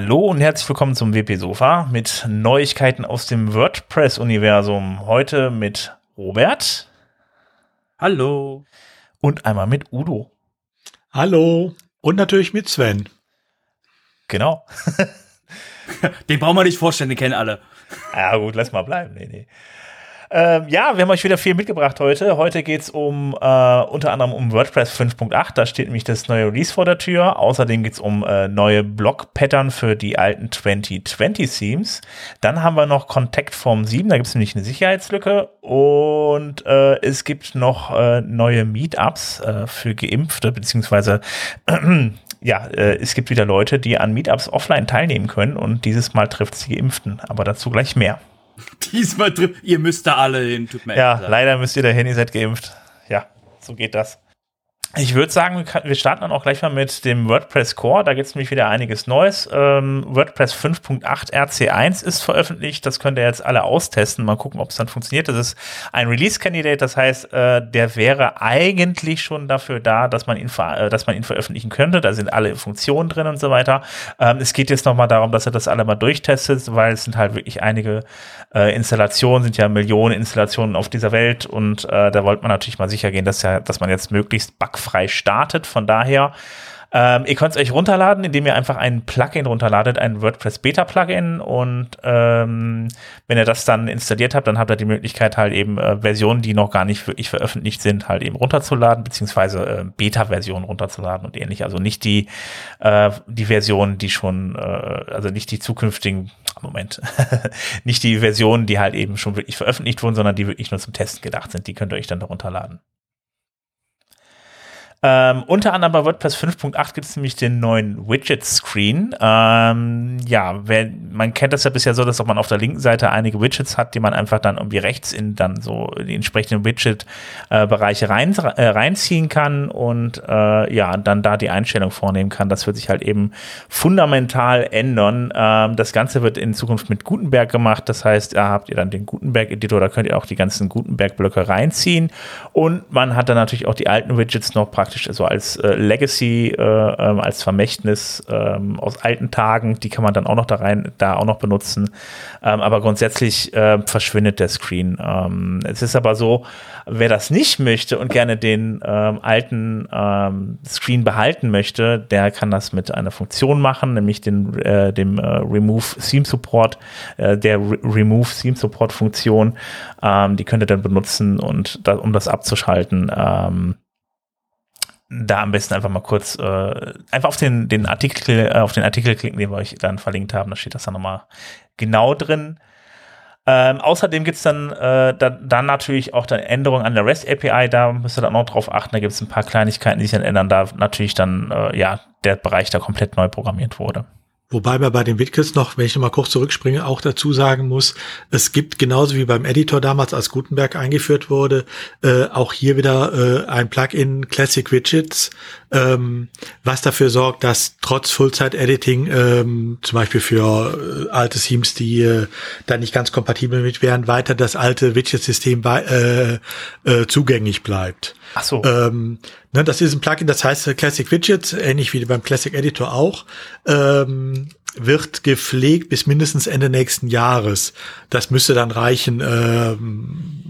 Hallo und herzlich willkommen zum WP Sofa mit Neuigkeiten aus dem WordPress-Universum. Heute mit Robert. Hallo. Und einmal mit Udo. Hallo. Und natürlich mit Sven. Genau. den brauchen wir nicht vorstellen, den kennen alle. Ja, gut, lass mal bleiben. Nee, nee. Ähm, ja, wir haben euch wieder viel mitgebracht heute. Heute geht es um äh, unter anderem um WordPress 5.8. Da steht nämlich das neue Release vor der Tür. Außerdem geht es um äh, neue Block-Pattern für die alten 2020-Themes. Dann haben wir noch Contact Form 7. Da gibt es nämlich eine Sicherheitslücke. Und äh, es gibt noch äh, neue Meetups äh, für Geimpfte, beziehungsweise ja, äh, es gibt wieder Leute, die an Meetups offline teilnehmen können und dieses Mal trifft es die Geimpften. Aber dazu gleich mehr. Diesmal drin. Ihr müsst da alle hin. Tut mir ja, leider müsst ihr dahin, ihr seid geimpft. Ja, so geht das. Ich würde sagen, wir starten dann auch gleich mal mit dem WordPress Core. Da gibt es nämlich wieder einiges Neues. Ähm, WordPress 5.8 RC1 ist veröffentlicht. Das könnt ihr jetzt alle austesten. Mal gucken, ob es dann funktioniert. Das ist ein Release-Candidate. Das heißt, äh, der wäre eigentlich schon dafür da, dass man ihn, äh, dass man ihn veröffentlichen könnte. Da sind alle Funktionen drin und so weiter. Ähm, es geht jetzt nochmal darum, dass er das alle mal durchtestet, weil es sind halt wirklich einige äh, Installationen, sind ja Millionen Installationen auf dieser Welt. Und äh, da wollte man natürlich mal sicher gehen, dass, ja, dass man jetzt möglichst bugfrei frei startet. Von daher, ähm, ihr könnt es euch runterladen, indem ihr einfach ein Plugin runterladet, ein WordPress Beta Plugin. Und ähm, wenn ihr das dann installiert habt, dann habt ihr die Möglichkeit halt eben äh, Versionen, die noch gar nicht wirklich veröffentlicht sind, halt eben runterzuladen, beziehungsweise äh, Beta-Versionen runterzuladen und ähnlich. Also nicht die, äh, die Versionen, die schon, äh, also nicht die zukünftigen, Moment, nicht die Versionen, die halt eben schon wirklich veröffentlicht wurden, sondern die wirklich nur zum Testen gedacht sind. Die könnt ihr euch dann da runterladen. Ähm, unter anderem bei WordPress 5.8 gibt es nämlich den neuen Widget-Screen. Ähm, ja, wer, man kennt das ja bisher so, dass man auf der linken Seite einige Widgets hat, die man einfach dann irgendwie rechts in dann so die entsprechenden Widget-Bereiche äh, rein, äh, reinziehen kann und äh, ja, dann da die Einstellung vornehmen kann. Das wird sich halt eben fundamental ändern. Ähm, das Ganze wird in Zukunft mit Gutenberg gemacht. Das heißt, da habt ihr dann den Gutenberg-Editor, da könnt ihr auch die ganzen Gutenberg-Blöcke reinziehen und man hat dann natürlich auch die alten Widgets noch praktisch praktisch so als äh, Legacy, äh, ähm, als Vermächtnis ähm, aus alten Tagen. Die kann man dann auch noch da rein, da auch noch benutzen. Ähm, aber grundsätzlich äh, verschwindet der Screen. Es ist aber so, wer das nicht möchte und gerne den alten Screen behalten möchte, der kann das mit einer Funktion machen, nämlich den, äh, dem äh, Remove Theme Support, der Re Remove Theme Support Funktion. die könnt ihr dann benutzen und da, um das abzuschalten. Ähm, da am besten einfach mal kurz äh, einfach auf den, den Artikel, äh, auf den Artikel klicken, den wir euch dann verlinkt haben. Da steht das dann nochmal genau drin. Ähm, außerdem gibt's dann, äh, da, dann natürlich auch dann Änderungen an der REST API, da müsst ihr dann auch drauf achten, da gibt's ein paar Kleinigkeiten, die sich dann ändern, da natürlich dann äh, ja der Bereich da komplett neu programmiert wurde. Wobei man bei den Widgets noch, wenn ich noch mal kurz zurückspringe, auch dazu sagen muss, es gibt genauso wie beim Editor damals, als Gutenberg eingeführt wurde, äh, auch hier wieder äh, ein Plugin Classic Widgets, ähm, was dafür sorgt, dass trotz Full-Zeit-Editing ähm, zum Beispiel für äh, alte Themes, die äh, da nicht ganz kompatibel mit wären, weiter das alte Widget-System äh, äh, zugänglich bleibt. Ach so. Ähm, ne, das ist ein Plugin, das heißt Classic Widgets, ähnlich wie beim Classic Editor auch. Ähm, wird gepflegt bis mindestens Ende nächsten Jahres. Das müsste dann reichen, ähm,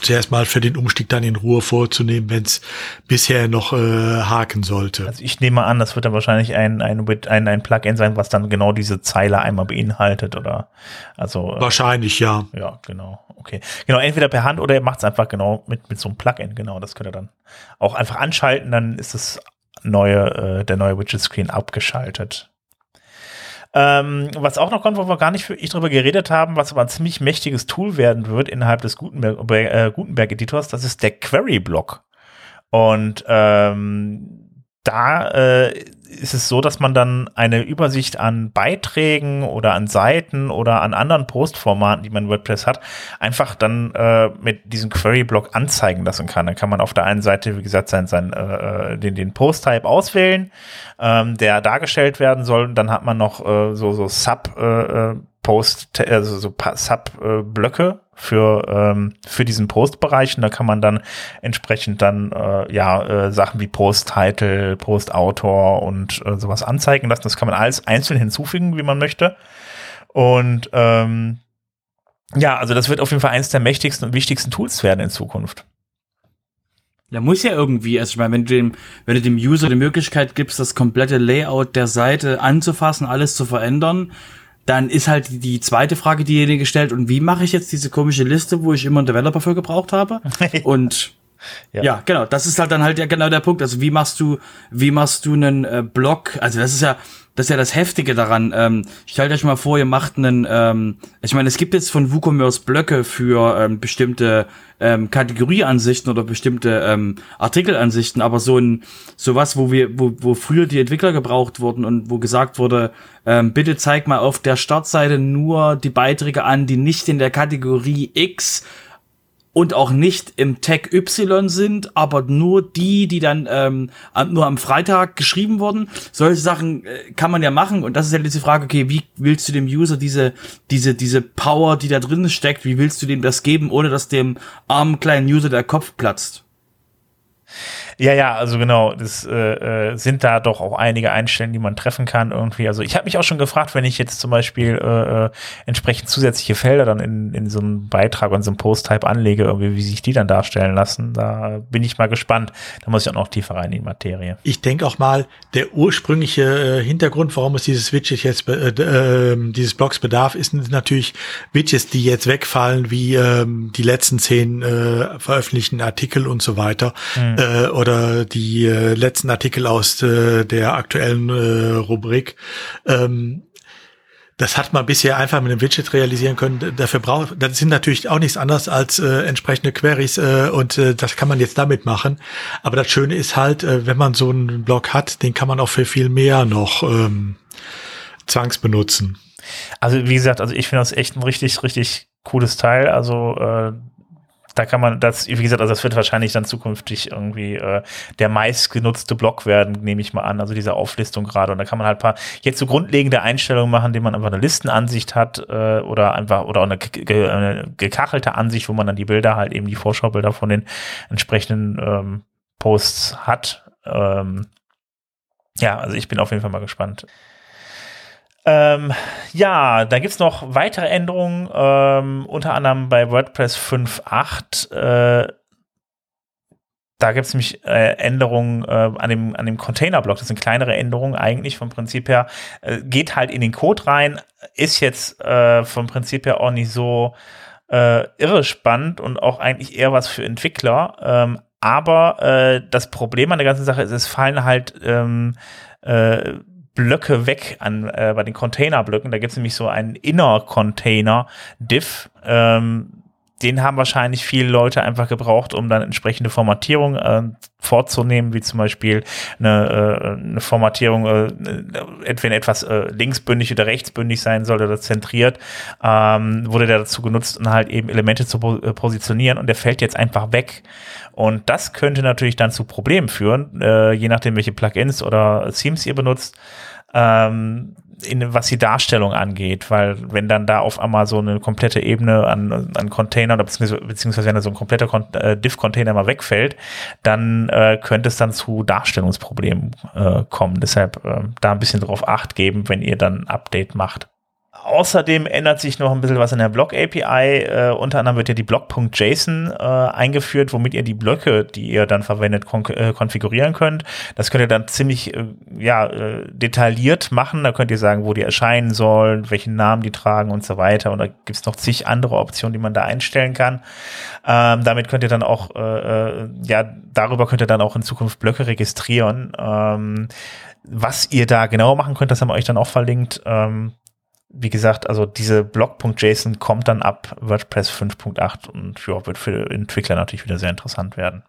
zuerst mal für den Umstieg dann in Ruhe vorzunehmen, wenn es bisher noch äh, haken sollte. Also ich nehme an, das wird dann wahrscheinlich ein, ein, ein, ein Plugin sein, was dann genau diese Zeile einmal beinhaltet oder also äh, wahrscheinlich ja. Ja, genau. Okay. Genau, entweder per Hand oder ihr macht es einfach genau mit, mit so einem Plugin, genau, das könnt ihr dann auch einfach anschalten, dann ist das neue, äh, der neue Widget Screen abgeschaltet. Ähm, was auch noch kommt, wo wir gar nicht wirklich drüber geredet haben, was aber ein ziemlich mächtiges Tool werden wird innerhalb des Gutenberg, äh, Gutenberg Editors, das ist der Query Block. Und ähm, da äh, ist es so, dass man dann eine Übersicht an Beiträgen oder an Seiten oder an anderen Postformaten, die man in WordPress hat, einfach dann äh, mit diesem Query-Block anzeigen lassen kann. Dann kann man auf der einen Seite, wie gesagt, sein, sein, äh, äh, den, den Post-Type auswählen, ähm, der dargestellt werden soll. Und dann hat man noch äh, so, so Sub- äh, äh Post, also so Sub-Blöcke für, ähm, für diesen Post-Bereich. Und da kann man dann entsprechend dann äh, ja äh, Sachen wie Post-Title, Post-Autor und äh, sowas anzeigen lassen. Das kann man alles einzeln hinzufügen, wie man möchte. Und ähm, ja, also das wird auf jeden Fall eines der mächtigsten und wichtigsten Tools werden in Zukunft. Da muss ja irgendwie, also ich meine, wenn du dem, wenn du dem User die Möglichkeit gibst, das komplette Layout der Seite anzufassen, alles zu verändern, dann ist halt die zweite Frage diejenige gestellt, und wie mache ich jetzt diese komische Liste, wo ich immer einen Developer für gebraucht habe? und ja. ja. genau, das ist halt dann halt ja genau der Punkt. Also wie machst du, wie machst du einen äh, Blog? Also das ist ja, das ist ja das Heftige daran. Ähm, stellt euch mal vor, ihr macht einen, ähm, ich meine, es gibt jetzt von WooCommerce Blöcke für ähm, bestimmte ähm, Kategorieansichten oder bestimmte ähm, Artikelansichten, aber so ein sowas, wo wir, wo, wo früher die Entwickler gebraucht wurden und wo gesagt wurde, ähm, bitte zeig mal auf der Startseite nur die Beiträge an, die nicht in der Kategorie X und auch nicht im Tag Y sind, aber nur die, die dann ähm, nur am Freitag geschrieben wurden. Solche Sachen äh, kann man ja machen und das ist ja jetzt die Frage, okay, wie willst du dem User diese diese diese Power, die da drin steckt, wie willst du dem das geben, ohne dass dem armen kleinen User der Kopf platzt? Ja, ja, also genau, das äh, äh, sind da doch auch einige Einstellungen, die man treffen kann irgendwie. Also ich habe mich auch schon gefragt, wenn ich jetzt zum Beispiel äh, äh, entsprechend zusätzliche Felder dann in, in so einem Beitrag und so einem Post-Type anlege, irgendwie, wie sich die dann darstellen lassen. Da bin ich mal gespannt. Da muss ich auch noch tiefer rein in die Materie. Ich denke auch mal, der ursprüngliche äh, Hintergrund, warum es dieses Widget jetzt, äh, äh, dieses Blogs bedarf, ist natürlich Widgets, die jetzt wegfallen, wie äh, die letzten zehn äh, veröffentlichten Artikel und so weiter. Mhm. Äh, oder die äh, letzten Artikel aus äh, der aktuellen äh, Rubrik. Ähm, das hat man bisher einfach mit einem Widget realisieren können. Dafür braucht, das sind natürlich auch nichts anderes als äh, entsprechende Queries äh, und äh, das kann man jetzt damit machen. Aber das Schöne ist halt, äh, wenn man so einen Blog hat, den kann man auch für viel mehr noch ähm, zwangsbenutzen. Also wie gesagt, also ich finde das echt ein richtig, richtig cooles Teil. Also äh, da kann man das, wie gesagt, also das wird wahrscheinlich dann zukünftig irgendwie äh, der meistgenutzte Block werden, nehme ich mal an, also diese Auflistung gerade. Und da kann man halt paar jetzt so grundlegende Einstellungen machen, indem man einfach eine Listenansicht hat äh, oder einfach oder auch eine, eine gekachelte Ansicht, wo man dann die Bilder halt eben die Vorschaubilder von den entsprechenden ähm, Posts hat. Ähm, ja, also ich bin auf jeden Fall mal gespannt. Ähm, ja, da gibt's noch weitere Änderungen, ähm, unter anderem bei WordPress 5.8. Äh, da gibt's nämlich äh, Änderungen äh, an dem, an dem Container-Block. Das sind kleinere Änderungen eigentlich vom Prinzip her. Äh, geht halt in den Code rein, ist jetzt äh, vom Prinzip her auch nicht so äh, irre spannend und auch eigentlich eher was für Entwickler. Ähm, aber das Problem an der ganzen Sache ist, es fallen halt ähm, äh, Blöcke weg an äh, bei den Containerblöcken. Da gibt es nämlich so einen Inner Container Diff. Ähm, den haben wahrscheinlich viele Leute einfach gebraucht, um dann entsprechende Formatierung äh, vorzunehmen, wie zum Beispiel eine, äh, eine Formatierung, äh, wenn etwas äh, linksbündig oder rechtsbündig sein soll oder zentriert, ähm, wurde der dazu genutzt, um halt eben Elemente zu äh, positionieren und der fällt jetzt einfach weg. Und das könnte natürlich dann zu Problemen führen, äh, je nachdem, welche Plugins oder Themes ihr benutzt. Ähm, in, was die Darstellung angeht, weil wenn dann da auf einmal so eine komplette Ebene an, an Container oder beziehungsweise, beziehungsweise wenn da so ein kompletter äh, Diff-Container mal wegfällt, dann äh, könnte es dann zu Darstellungsproblemen äh, kommen. Deshalb äh, da ein bisschen drauf acht geben, wenn ihr dann ein Update macht. Außerdem ändert sich noch ein bisschen was in der Block-API. Äh, unter anderem wird ja die Block.json äh, eingeführt, womit ihr die Blöcke, die ihr dann verwendet, kon äh, konfigurieren könnt. Das könnt ihr dann ziemlich äh, ja, äh, detailliert machen. Da könnt ihr sagen, wo die erscheinen sollen, welchen Namen die tragen und so weiter. Und da gibt es noch zig andere Optionen, die man da einstellen kann. Ähm, damit könnt ihr dann auch, äh, ja, darüber könnt ihr dann auch in Zukunft Blöcke registrieren. Ähm, was ihr da genau machen könnt, das haben wir euch dann auch verlinkt. Ähm, wie gesagt, also diese Blog.json kommt dann ab WordPress 5.8 und ja, wird für Entwickler natürlich wieder sehr interessant werden.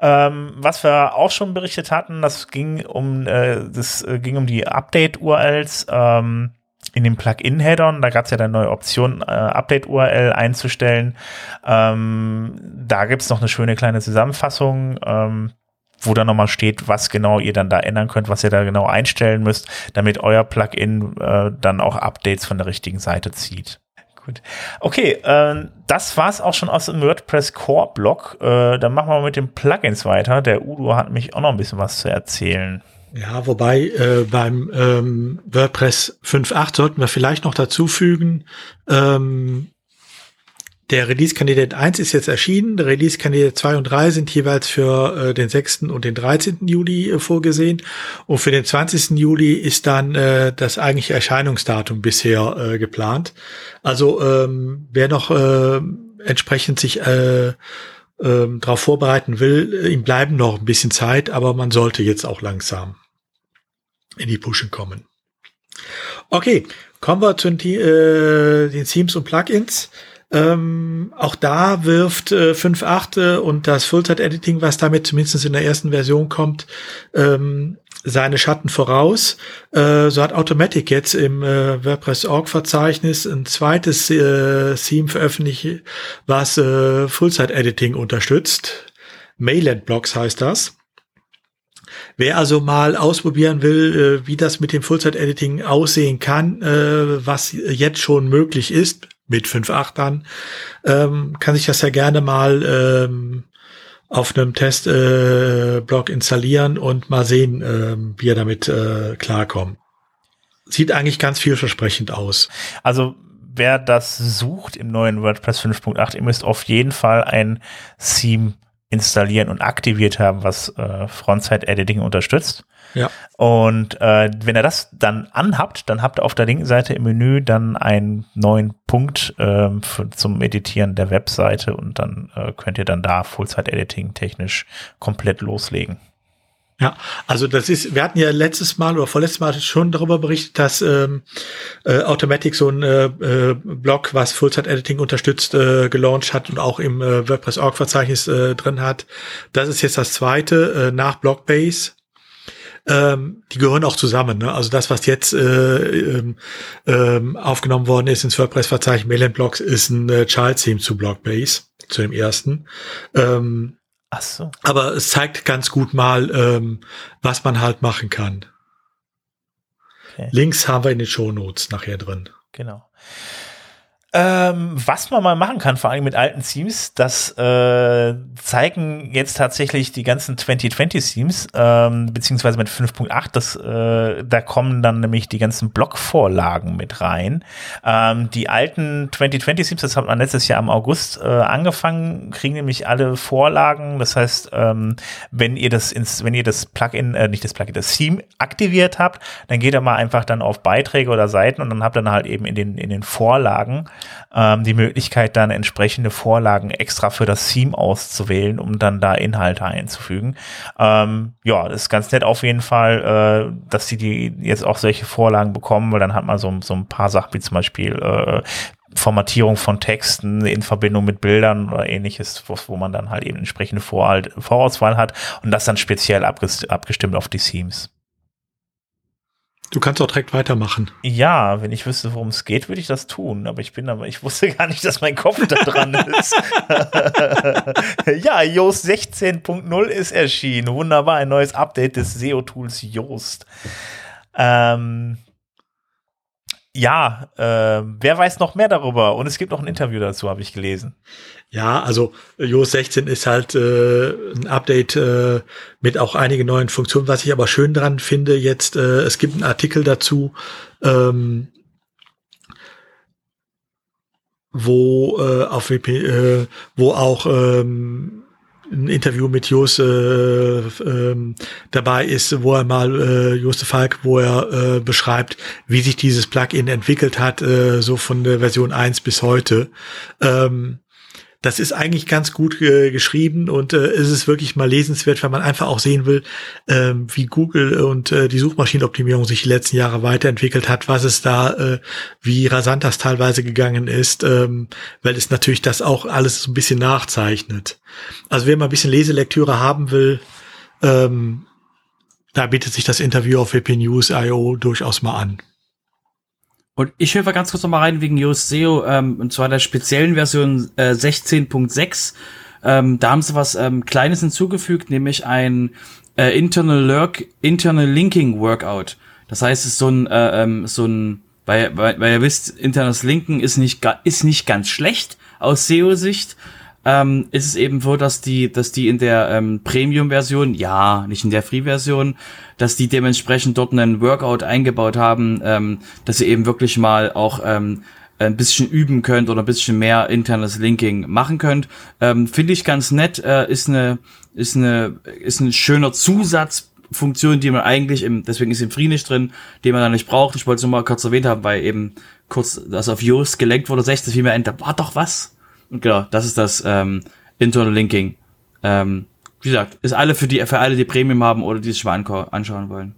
Ähm, was wir auch schon berichtet hatten, das ging um, äh, das äh, ging um die Update-URLs ähm, in den Plugin-Headern. Da gab es ja eine neue Option, äh, Update-URL einzustellen. Ähm, da gibt es noch eine schöne kleine Zusammenfassung. Wo dann nochmal steht, was genau ihr dann da ändern könnt, was ihr da genau einstellen müsst, damit euer Plugin äh, dann auch Updates von der richtigen Seite zieht. Gut. Okay, äh, das war's auch schon aus dem WordPress Core Blog. Äh, dann machen wir mit den Plugins weiter. Der Udo hat mich auch noch ein bisschen was zu erzählen. Ja, wobei äh, beim ähm, WordPress 5.8 sollten wir vielleicht noch dazu fügen, ähm, der Release-Kandidat 1 ist jetzt erschienen. Release-Kandidat 2 und 3 sind jeweils für äh, den 6. und den 13. Juli äh, vorgesehen. Und für den 20. Juli ist dann äh, das eigentliche Erscheinungsdatum bisher äh, geplant. Also ähm, wer noch äh, entsprechend sich äh, ähm, darauf vorbereiten will, äh, ihm bleiben noch ein bisschen Zeit, aber man sollte jetzt auch langsam in die Pushen kommen. Okay, kommen wir zu den, äh, den Themes und Plugins. Ähm, auch da wirft äh, 5.8 äh, und das Full-Time-Editing, was damit zumindest in der ersten Version kommt, ähm, seine Schatten voraus. Äh, so hat Automatic jetzt im äh, WordPress.org-Verzeichnis ein zweites äh, Theme veröffentlicht, was äh, Full-Site-Editing unterstützt. Mailand-Blocks heißt das. Wer also mal ausprobieren will, äh, wie das mit dem Full-Site-Editing aussehen kann, äh, was jetzt schon möglich ist, mit 5.8 dann, ähm, kann sich das ja gerne mal ähm, auf einem Testblog äh, installieren und mal sehen, äh, wie er damit äh, klarkommt. Sieht eigentlich ganz vielversprechend aus. Also wer das sucht im neuen WordPress 5.8, ihr müsst auf jeden Fall ein Theme installieren und aktiviert haben, was äh, Frontside-Editing unterstützt. Ja. Und äh, wenn ihr das dann anhabt, dann habt ihr auf der linken Seite im Menü dann einen neuen Punkt äh, für, zum Editieren der Webseite und dann äh, könnt ihr dann da Full-Site-Editing technisch komplett loslegen. Ja, also das ist, wir hatten ja letztes Mal oder vorletztes Mal schon darüber berichtet, dass ähm, äh, Automatic so ein äh, äh, Blog, was Full-Site-Editing unterstützt, äh, gelauncht hat und auch im äh, WordPress-Org-Verzeichnis äh, drin hat. Das ist jetzt das zweite äh, nach Blockbase. Ähm, die gehören auch zusammen. Ne? Also das, was jetzt äh, ähm, ähm, aufgenommen worden ist ins WordPress-Verzeichnis Mailand Blocks, ist ein äh, Child-Theme zu Blockbase, zu dem ersten. Ähm, Ach so. Aber es zeigt ganz gut mal, ähm, was man halt machen kann. Okay. Links haben wir in den Show Notes nachher drin. Genau. Ähm, was man mal machen kann, vor allem mit alten Themes, das äh, zeigen jetzt tatsächlich die ganzen 2020 Themes, ähm, beziehungsweise mit 5.8, das, äh, da kommen dann nämlich die ganzen Blockvorlagen mit rein. Ähm, die alten 2020 Themes, das hat man letztes Jahr im August äh, angefangen, kriegen nämlich alle Vorlagen. Das heißt, ähm, wenn ihr das ins, wenn ihr das Plugin, äh, nicht das Plugin, das Theme aktiviert habt, dann geht ihr mal einfach dann auf Beiträge oder Seiten und dann habt ihr dann halt eben in den, in den Vorlagen ähm, die Möglichkeit, dann entsprechende Vorlagen extra für das Theme auszuwählen, um dann da Inhalte einzufügen. Ähm, ja, das ist ganz nett auf jeden Fall, äh, dass sie die jetzt auch solche Vorlagen bekommen, weil dann hat man so, so ein paar Sachen wie zum Beispiel äh, Formatierung von Texten in Verbindung mit Bildern oder ähnliches, wo, wo man dann halt eben entsprechende Vorauswahl hat und das dann speziell abgestimmt auf die Themes. Du kannst auch direkt weitermachen. Ja, wenn ich wüsste, worum es geht, würde ich das tun. Aber ich bin aber, ich wusste gar nicht, dass mein Kopf da dran ist. ja, Yoast 16.0 ist erschienen. Wunderbar, ein neues Update des SEO-Tools Yoast. Ähm, ja, äh, wer weiß noch mehr darüber? Und es gibt noch ein Interview dazu, habe ich gelesen. Ja, also iOS 16 ist halt äh, ein Update äh, mit auch einigen neuen Funktionen. Was ich aber schön dran finde, jetzt, äh, es gibt einen Artikel dazu, ähm, wo äh, auf WP, äh, wo auch ähm, ein Interview mit Jos äh, äh, dabei ist, wo er mal äh, Joste Falk, wo er äh, beschreibt, wie sich dieses Plugin entwickelt hat, äh, so von der Version 1 bis heute. Ähm, das ist eigentlich ganz gut äh, geschrieben und äh, ist es wirklich mal lesenswert, weil man einfach auch sehen will, äh, wie Google und äh, die Suchmaschinenoptimierung sich die letzten Jahre weiterentwickelt hat, was es da, äh, wie rasant das teilweise gegangen ist, ähm, weil es natürlich das auch alles so ein bisschen nachzeichnet. Also wer mal ein bisschen Leselektüre haben will, ähm, da bietet sich das Interview auf WP News durchaus mal an. Und ich höre ganz kurz noch mal rein wegen Yoast SEO, ähm, und zwar der speziellen Version äh, 16.6 Ähm, da haben sie was ähm, Kleines hinzugefügt, nämlich ein äh, Internal, Lurk, Internal Linking Workout. Das heißt, es ist so ein, äh, ähm, so ein, weil, weil, weil ihr wisst, internes Linken ist nicht, ist nicht ganz schlecht aus SEO-Sicht. Ähm, ist es eben so, dass die, dass die in der ähm, Premium-Version, ja, nicht in der Free-Version, dass die dementsprechend dort einen Workout eingebaut haben, ähm, dass ihr eben wirklich mal auch ähm, ein bisschen üben könnt oder ein bisschen mehr internes Linking machen könnt. Ähm, Finde ich ganz nett, äh, ist eine, ist eine, ist ein schöner Zusatzfunktion, die man eigentlich im, deswegen ist im Free nicht drin, den man da nicht braucht. Ich wollte es nur mal kurz erwähnt haben, weil eben kurz das auf Yoast gelenkt wurde, 60 wie mir Enter, war doch was. Genau, das ist das ähm, Internal Linking. Ähm, wie gesagt, ist alle für die, für alle, die Premium haben oder die es schon mal anschauen wollen.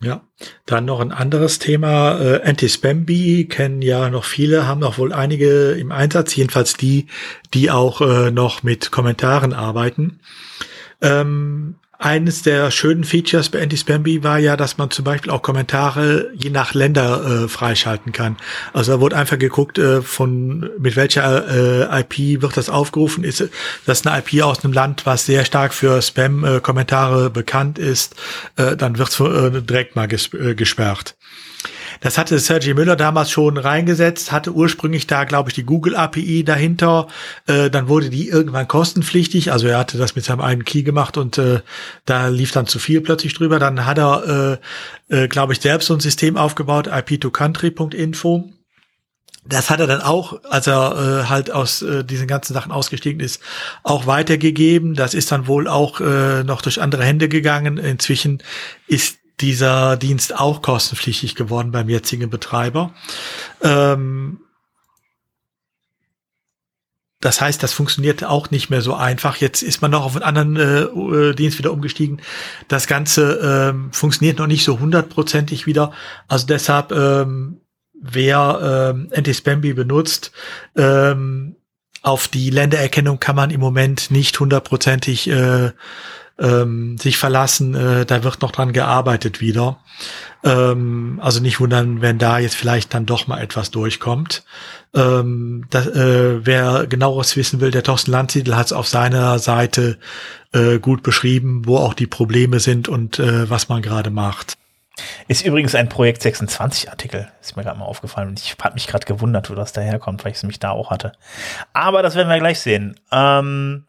Ja, dann noch ein anderes Thema. Äh, Anti-Spam-Bee kennen ja noch viele, haben auch wohl einige im Einsatz, jedenfalls die, die auch äh, noch mit Kommentaren arbeiten. Ähm, eines der schönen Features bei Anti-Spamby war ja, dass man zum Beispiel auch Kommentare je nach Länder äh, freischalten kann. Also da wurde einfach geguckt, äh, von mit welcher äh, IP wird das aufgerufen. Ist das eine IP aus einem Land, was sehr stark für Spam-Kommentare bekannt ist, äh, dann wird es äh, direkt mal ges äh, gesperrt. Das hatte Sergey Müller damals schon reingesetzt, hatte ursprünglich da, glaube ich, die Google API dahinter. Äh, dann wurde die irgendwann kostenpflichtig. Also er hatte das mit seinem eigenen Key gemacht und äh, da lief dann zu viel plötzlich drüber. Dann hat er, äh, äh, glaube ich, selbst so ein System aufgebaut, ip2country.info. Das hat er dann auch, als er äh, halt aus äh, diesen ganzen Sachen ausgestiegen ist, auch weitergegeben. Das ist dann wohl auch äh, noch durch andere Hände gegangen. Inzwischen ist dieser Dienst auch kostenpflichtig geworden beim jetzigen Betreiber. Ähm, das heißt, das funktioniert auch nicht mehr so einfach. Jetzt ist man noch auf einen anderen äh, äh Dienst wieder umgestiegen. Das Ganze ähm, funktioniert noch nicht so hundertprozentig wieder. Also deshalb, ähm, wer ähm, Anti-Spamby benutzt, ähm, auf die Ländererkennung kann man im Moment nicht hundertprozentig äh, ähm, sich verlassen. Äh, da wird noch dran gearbeitet wieder. Ähm, also nicht wundern, wenn da jetzt vielleicht dann doch mal etwas durchkommt. Ähm, das, äh, wer genaueres wissen will, der Thorsten Landsiedel hat es auf seiner Seite äh, gut beschrieben, wo auch die Probleme sind und äh, was man gerade macht. Ist übrigens ein Projekt 26 Artikel. Ist mir gerade mal aufgefallen und ich habe mich gerade gewundert, wo das daherkommt, weil ich es mich da auch hatte. Aber das werden wir gleich sehen. Ähm,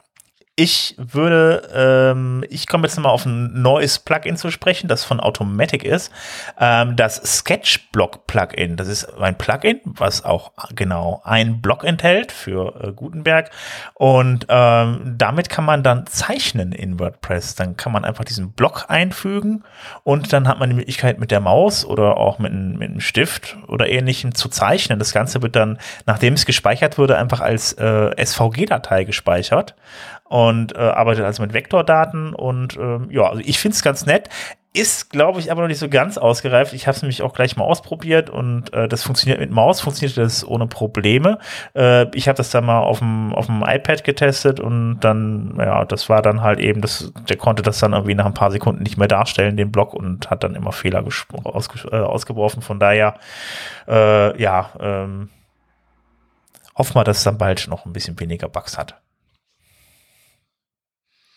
ich würde, ähm, ich komme jetzt nochmal auf ein neues Plugin zu sprechen, das von Automatic ist. Ähm, das Sketchblock Plugin. Das ist ein Plugin, was auch genau ein Block enthält für äh, Gutenberg. Und ähm, damit kann man dann zeichnen in WordPress. Dann kann man einfach diesen Block einfügen und dann hat man die Möglichkeit mit der Maus oder auch mit, mit einem Stift oder ähnlichem zu zeichnen. Das Ganze wird dann, nachdem es gespeichert wurde, einfach als äh, SVG-Datei gespeichert und äh, arbeitet also mit Vektordaten und ähm, ja, also ich finde es ganz nett. Ist, glaube ich, aber noch nicht so ganz ausgereift. Ich habe es nämlich auch gleich mal ausprobiert und äh, das funktioniert mit Maus, funktioniert das ohne Probleme. Äh, ich habe das dann mal auf dem, iPad getestet und dann, ja, das war dann halt eben, das, der konnte das dann irgendwie nach ein paar Sekunden nicht mehr darstellen, den Block, und hat dann immer Fehler ausge äh, ausgeworfen. Von daher, äh, ja, ähm, hoffen wir, dass es dann bald noch ein bisschen weniger Bugs hat.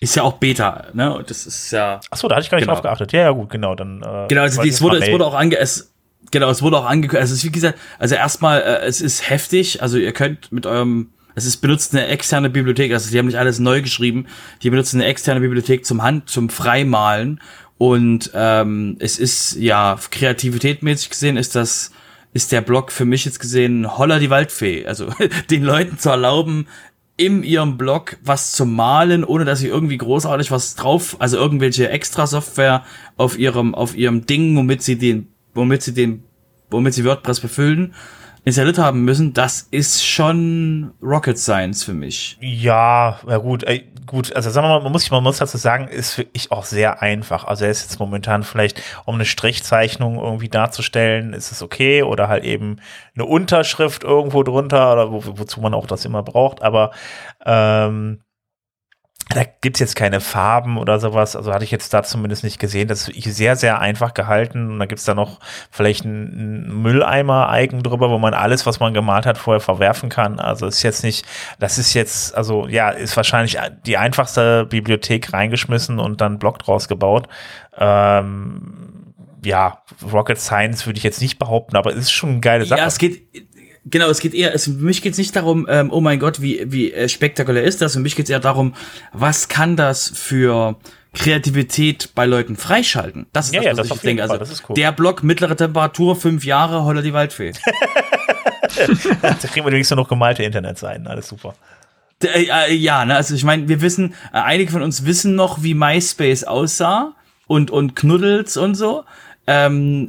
Ist ja auch Beta, ne? Und das ist ja. Ach so, da hatte ich gar nicht genau. drauf geachtet. Ja, ja, gut, genau. Dann, äh, genau, also es wurde, es wurde auch ange, es, genau, es wurde auch angekündigt. Also es ist wie gesagt, also erstmal, äh, es ist heftig. Also ihr könnt mit eurem, es ist benutzt eine externe Bibliothek. Also die haben nicht alles neu geschrieben. Die benutzen eine externe Bibliothek zum Hand, zum Freimalen. Und ähm, es ist ja kreativitätmäßig gesehen ist das ist der Blog für mich jetzt gesehen Holler die Waldfee. Also den Leuten zu erlauben, in ihrem Blog was zu malen, ohne dass sie irgendwie großartig was drauf, also irgendwelche extra Software auf ihrem, auf ihrem Ding, womit sie den, womit sie den, womit sie WordPress befüllen, installiert haben müssen, das ist schon Rocket Science für mich. Ja, ja gut, ey, gut, also sagen wir mal, man muss, man muss dazu sagen, ist wirklich auch sehr einfach. Also er ist jetzt momentan vielleicht, um eine Strichzeichnung irgendwie darzustellen, ist es okay oder halt eben eine Unterschrift irgendwo drunter oder wo, wozu man auch das immer braucht, aber ähm, da gibt's jetzt keine Farben oder sowas, also hatte ich jetzt da zumindest nicht gesehen. Das ist sehr, sehr einfach gehalten und da gibt's da noch vielleicht ein Mülleimer-Eigen drüber, wo man alles, was man gemalt hat, vorher verwerfen kann. Also ist jetzt nicht, das ist jetzt, also ja, ist wahrscheinlich die einfachste Bibliothek reingeschmissen und dann Block draus gebaut. Ähm, ja, Rocket Science würde ich jetzt nicht behaupten, aber es ist schon eine geile Sache. Ja, es geht, Genau, es geht eher, es, für mich geht es nicht darum, ähm, oh mein Gott, wie, wie äh, spektakulär ist das. Für mich geht es eher darum, was kann das für Kreativität bei Leuten freischalten. Das ist ja, das, ja, was das ich denke. Fall, Also das ist cool. der Block mittlere Temperatur, fünf Jahre, Holler die Waldfee. da kriegen wir wenigstens noch gemalte Internetseiten, alles super. Äh, äh, ja, ne, also ich meine, wir wissen, äh, einige von uns wissen noch, wie MySpace aussah und, und Knuddels und so. Ähm,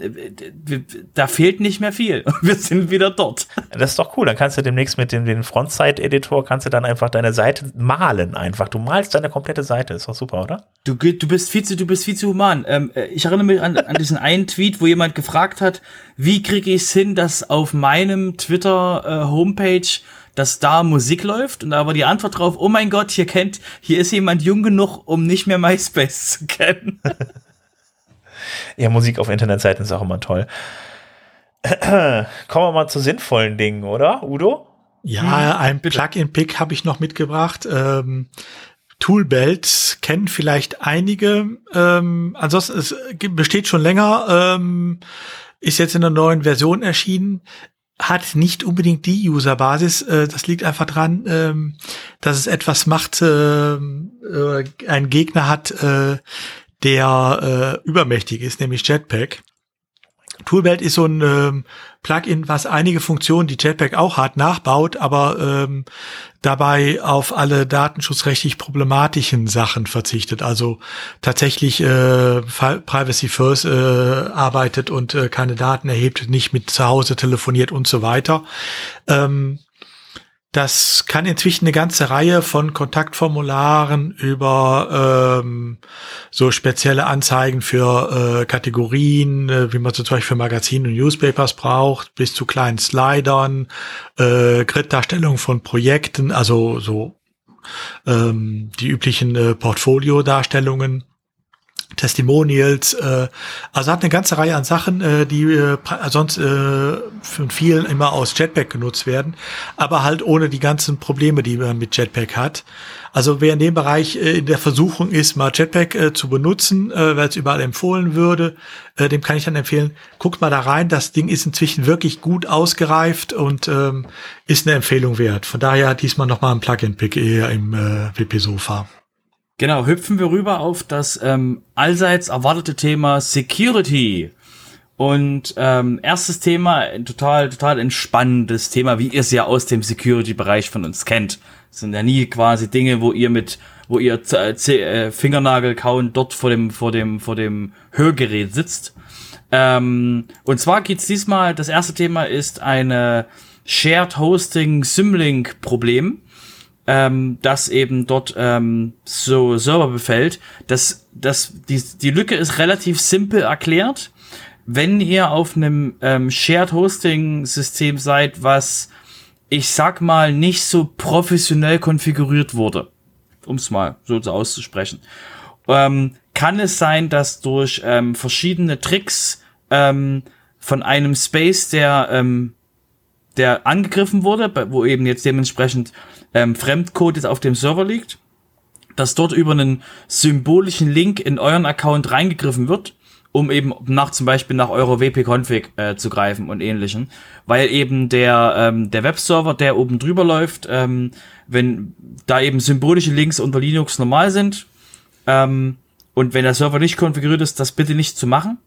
da fehlt nicht mehr viel. Wir sind wieder dort. Das ist doch cool. Dann kannst du demnächst mit dem, dem Frontside-Editor kannst du dann einfach deine Seite malen einfach. Du malst deine komplette Seite. Ist doch super, oder? Du, du bist viel zu, du bist viel zu human. Ähm, äh, ich erinnere mich an, an diesen einen Tweet, wo jemand gefragt hat, wie kriege ich es hin, dass auf meinem Twitter äh, Homepage, dass da Musik läuft? Und da war die Antwort drauf: Oh mein Gott, hier kennt, hier ist jemand jung genug, um nicht mehr MySpace zu kennen. Ja, Musik auf Internetseiten ist auch immer toll. Kommen wir mal zu sinnvollen Dingen, oder, Udo? Ja, ein Plugin-Pick habe ich noch mitgebracht. Ähm, Toolbelt kennen vielleicht einige. Ähm, ansonsten, es besteht schon länger, ähm, ist jetzt in einer neuen Version erschienen, hat nicht unbedingt die Userbasis. Äh, das liegt einfach dran, ähm, dass es etwas macht, ähm, äh, einen Gegner hat, äh, der äh, übermächtig ist, nämlich Jetpack. Toolbelt ist so ein ähm, Plugin, was einige Funktionen, die Jetpack auch hat, nachbaut, aber ähm, dabei auf alle datenschutzrechtlich problematischen Sachen verzichtet. Also tatsächlich äh, Privacy First äh, arbeitet und äh, keine Daten erhebt, nicht mit zu Hause telefoniert und so weiter. Ähm, das kann inzwischen eine ganze Reihe von Kontaktformularen über ähm, so spezielle Anzeigen für äh, Kategorien, äh, wie man zum Beispiel für Magazine und Newspapers braucht, bis zu kleinen Slidern, äh, Grid-Darstellung von Projekten, also so ähm, die üblichen äh, Portfolio-Darstellungen. Testimonials, äh, also hat eine ganze Reihe an Sachen, äh, die äh, sonst äh, von vielen immer aus Jetpack genutzt werden, aber halt ohne die ganzen Probleme, die man mit Jetpack hat. Also wer in dem Bereich äh, in der Versuchung ist, mal Jetpack äh, zu benutzen, äh, weil es überall empfohlen würde, äh, dem kann ich dann empfehlen, guckt mal da rein. Das Ding ist inzwischen wirklich gut ausgereift und ähm, ist eine Empfehlung wert. Von daher diesmal nochmal ein Plugin-Pick eher im äh, WP-Sofa. Genau, hüpfen wir rüber auf das ähm, allseits erwartete Thema Security. Und ähm, erstes Thema, total, total entspannendes Thema, wie ihr es ja aus dem Security-Bereich von uns kennt. Das sind ja nie quasi Dinge, wo ihr mit, wo ihr Z- äh, Fingernagel kauen dort vor dem, vor dem, vor dem Hörgerät sitzt. Ähm, und zwar geht's diesmal, das erste Thema ist eine Shared Hosting Symlink Problem ähm, das eben dort ähm, so Server befällt. Das, das, die, die Lücke ist relativ simpel erklärt. Wenn ihr auf einem ähm, Shared Hosting System seid, was ich sag mal nicht so professionell konfiguriert wurde, um es mal so auszusprechen, ähm, kann es sein, dass durch ähm, verschiedene Tricks ähm, von einem Space, der ähm, der angegriffen wurde, wo eben jetzt dementsprechend ähm, Fremdcode jetzt auf dem Server liegt, dass dort über einen symbolischen Link in euren Account reingegriffen wird, um eben nach zum Beispiel nach eurer WP-Config äh, zu greifen und ähnlichen, weil eben der ähm, der Webserver, der oben drüber läuft, ähm, wenn da eben symbolische Links unter Linux normal sind ähm, und wenn der Server nicht konfiguriert ist, das bitte nicht zu machen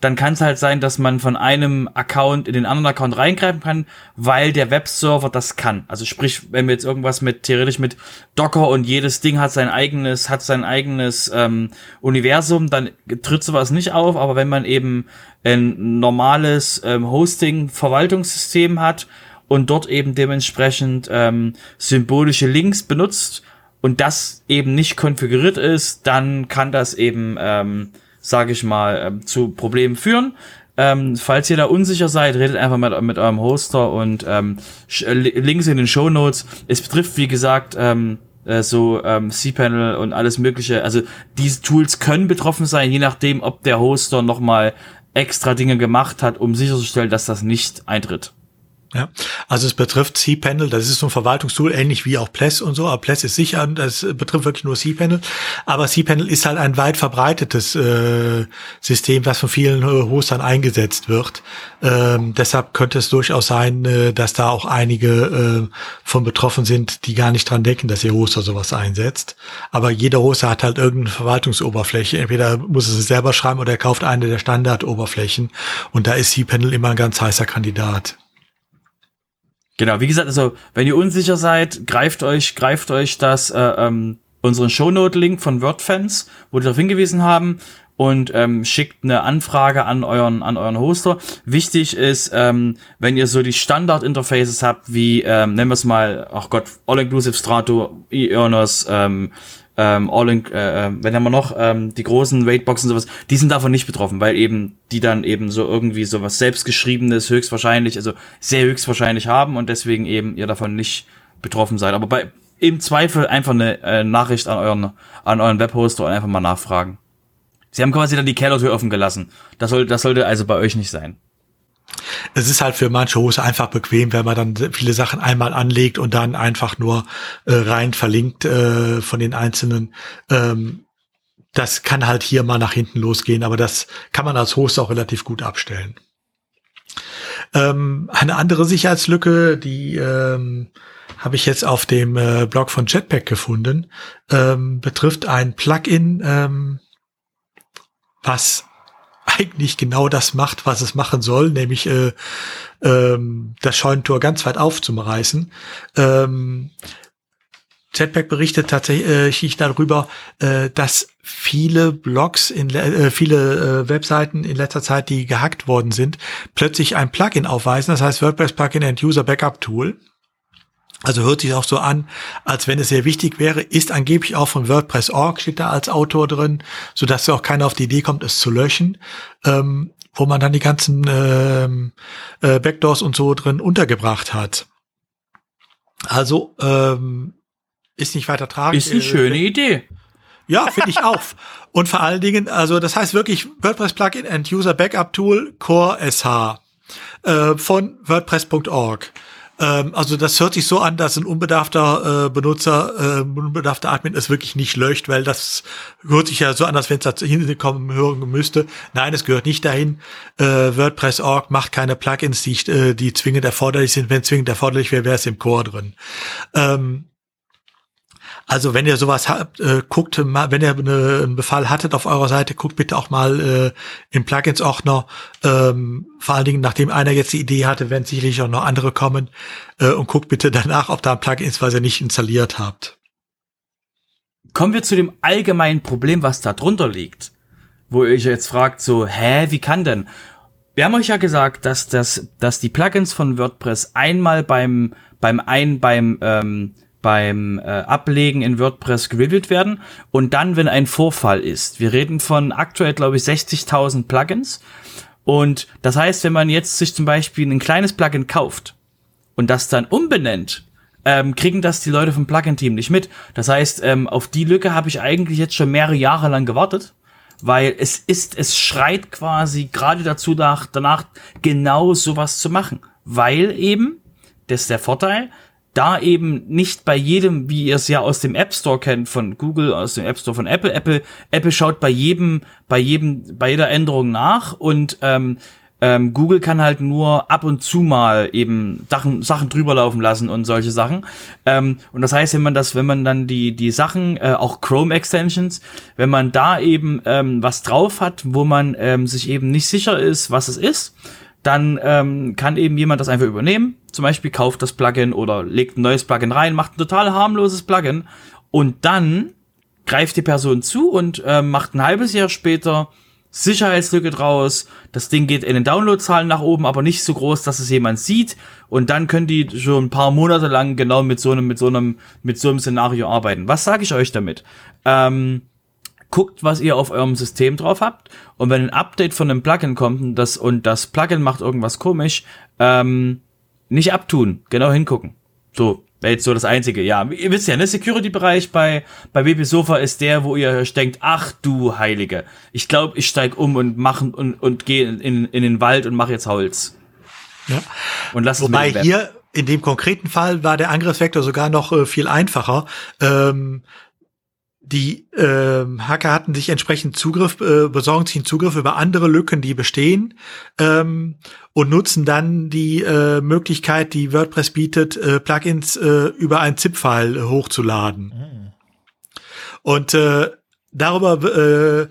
dann kann es halt sein, dass man von einem Account in den anderen Account reingreifen kann, weil der Webserver das kann. Also sprich, wenn wir jetzt irgendwas mit theoretisch mit Docker und jedes Ding hat sein eigenes, hat sein eigenes ähm, Universum, dann tritt sowas nicht auf. Aber wenn man eben ein normales ähm, Hosting-Verwaltungssystem hat und dort eben dementsprechend ähm, symbolische Links benutzt und das eben nicht konfiguriert ist, dann kann das eben ähm, sage ich mal, ähm, zu Problemen führen. Ähm, falls ihr da unsicher seid, redet einfach mit, mit eurem Hoster und ähm, äh, Links in den Show Notes. Es betrifft, wie gesagt, ähm, äh, so ähm, cPanel und alles mögliche. Also diese Tools können betroffen sein, je nachdem, ob der Hoster nochmal extra Dinge gemacht hat, um sicherzustellen, dass das nicht eintritt. Ja, also es betrifft cPanel, das ist so ein Verwaltungstool, ähnlich wie auch Pless und so, aber Pless ist sicher, das betrifft wirklich nur cPanel, aber cPanel ist halt ein weit verbreitetes äh, System, was von vielen äh, Hostern eingesetzt wird. Ähm, deshalb könnte es durchaus sein, äh, dass da auch einige äh, von betroffen sind, die gar nicht dran denken, dass ihr Hoster sowas einsetzt. Aber jeder Hoster hat halt irgendeine Verwaltungsoberfläche, entweder muss es selber schreiben oder er kauft eine der Standardoberflächen und da ist cPanel immer ein ganz heißer Kandidat. Genau, wie gesagt, also wenn ihr unsicher seid, greift euch, greift euch das äh, ähm, unseren Shownote-Link von WordFans, wo die darauf hingewiesen haben und ähm, schickt eine Anfrage an euren an euren Hoster. Wichtig ist, ähm, wenn ihr so die Standard-Interfaces habt, wie ähm, nennen wir es mal, ach Gott, All-Inclusive Strato, e-Earners, ähm, ähm, All in, äh, äh, wenn haben wir noch ähm, die großen Raidboxen sowas, die sind davon nicht betroffen, weil eben die dann eben so irgendwie sowas selbstgeschriebenes höchstwahrscheinlich, also sehr höchstwahrscheinlich haben und deswegen eben ihr davon nicht betroffen seid. Aber bei im Zweifel einfach eine äh, Nachricht an euren an euren Webhoster und einfach mal nachfragen. Sie haben quasi dann die Kellertür offen gelassen. Das soll das sollte also bei euch nicht sein es ist halt für manche Hose einfach bequem, wenn man dann viele Sachen einmal anlegt und dann einfach nur äh, rein verlinkt äh, von den einzelnen. Ähm, das kann halt hier mal nach hinten losgehen, aber das kann man als Host auch relativ gut abstellen. Ähm, eine andere Sicherheitslücke, die ähm, habe ich jetzt auf dem äh, Blog von Jetpack gefunden, ähm, betrifft ein Plugin, ähm, was eigentlich genau das macht, was es machen soll, nämlich äh, ähm, das Scheunentor ganz weit aufzureißen. Ähm, Jetpack berichtet tatsächlich darüber, äh, dass viele Blogs, in äh, viele äh, Webseiten in letzter Zeit, die gehackt worden sind, plötzlich ein Plugin aufweisen, das heißt WordPress Plugin and User Backup Tool. Also hört sich auch so an, als wenn es sehr wichtig wäre, ist angeblich auch von WordPress.org, steht da als Autor drin, so dass auch keiner auf die Idee kommt, es zu löschen, ähm, wo man dann die ganzen ähm, äh, Backdoors und so drin untergebracht hat. Also ähm, ist nicht weiter tragisch. Ist eine äh, schöne Idee. Ja, finde ich auch. Und vor allen Dingen, also das heißt wirklich WordPress Plugin and User Backup Tool Core SH äh, von WordPress.org. Ähm, also das hört sich so an, dass ein unbedarfter äh, Benutzer, äh, unbedarfter Admin es wirklich nicht löscht, weil das hört sich ja so an, als wenn es da hinkommen hören müsste. Nein, es gehört nicht dahin. Äh, WordPress.org macht keine Plugins, die, äh, die zwingend erforderlich sind. Wenn zwingend erforderlich wäre, wäre es im Core drin. Ähm, also wenn ihr sowas habt, äh, guckt wenn ihr eine, einen Befall hattet auf eurer Seite, guckt bitte auch mal äh, im Plugins-Ordner. Ähm, vor allen Dingen, nachdem einer jetzt die Idee hatte, werden sicherlich auch noch andere kommen. Äh, und guckt bitte danach, ob da ein Plugin ist, was ihr nicht installiert habt. Kommen wir zu dem allgemeinen Problem, was da drunter liegt. Wo ihr euch jetzt fragt, so, hä, wie kann denn? Wir haben euch ja gesagt, dass, das, dass die Plugins von WordPress einmal beim, beim ein, beim, ähm, beim äh, Ablegen in WordPress gereviews werden und dann, wenn ein Vorfall ist. Wir reden von aktuell, glaube ich, 60.000 Plugins. Und das heißt, wenn man jetzt sich zum Beispiel ein kleines Plugin kauft und das dann umbenennt, ähm, kriegen das die Leute vom Plugin-Team nicht mit. Das heißt, ähm, auf die Lücke habe ich eigentlich jetzt schon mehrere Jahre lang gewartet, weil es ist, es schreit quasi gerade dazu nach, danach genau sowas zu machen, weil eben, das ist der Vorteil, da eben nicht bei jedem, wie ihr es ja aus dem App Store kennt von Google, aus dem App Store von Apple, Apple, Apple schaut bei jedem, bei jedem, bei jeder Änderung nach und ähm, ähm, Google kann halt nur ab und zu mal eben Sachen, Sachen drüber laufen lassen und solche Sachen. Ähm, und das heißt, wenn man das, wenn man dann die, die Sachen, äh, auch Chrome Extensions, wenn man da eben ähm, was drauf hat, wo man ähm, sich eben nicht sicher ist, was es ist, dann ähm, kann eben jemand das einfach übernehmen. Zum Beispiel kauft das Plugin oder legt ein neues Plugin rein, macht ein total harmloses Plugin und dann greift die Person zu und äh, macht ein halbes Jahr später Sicherheitslücke draus. Das Ding geht in den Downloadzahlen nach oben, aber nicht so groß, dass es jemand sieht. Und dann können die schon ein paar Monate lang genau mit so einem, mit so einem, mit so einem Szenario arbeiten. Was sage ich euch damit? Ähm, guckt, was ihr auf eurem System drauf habt. Und wenn ein Update von einem Plugin kommt und das, und das Plugin macht irgendwas komisch, ähm, nicht abtun, genau hingucken. So, Wäre jetzt so das Einzige. Ja, ihr wisst ja, ne, Security-Bereich bei, bei WP Sofa ist der, wo ihr euch denkt, ach du Heilige, ich glaube, ich steig um und mach und, und gehe in, in den Wald und mache jetzt Holz. Ja. Und lass Wobei hier in dem konkreten Fall war der Angriffsvektor sogar noch äh, viel einfacher. Ähm, die ähm, Hacker hatten sich entsprechend Zugriff, äh, besorgen sich einen Zugriff über andere Lücken, die bestehen ähm, und nutzen dann die äh, Möglichkeit, die WordPress bietet, äh, Plugins äh, über ein ZIP-File hochzuladen. Mhm. Und äh, darüber äh,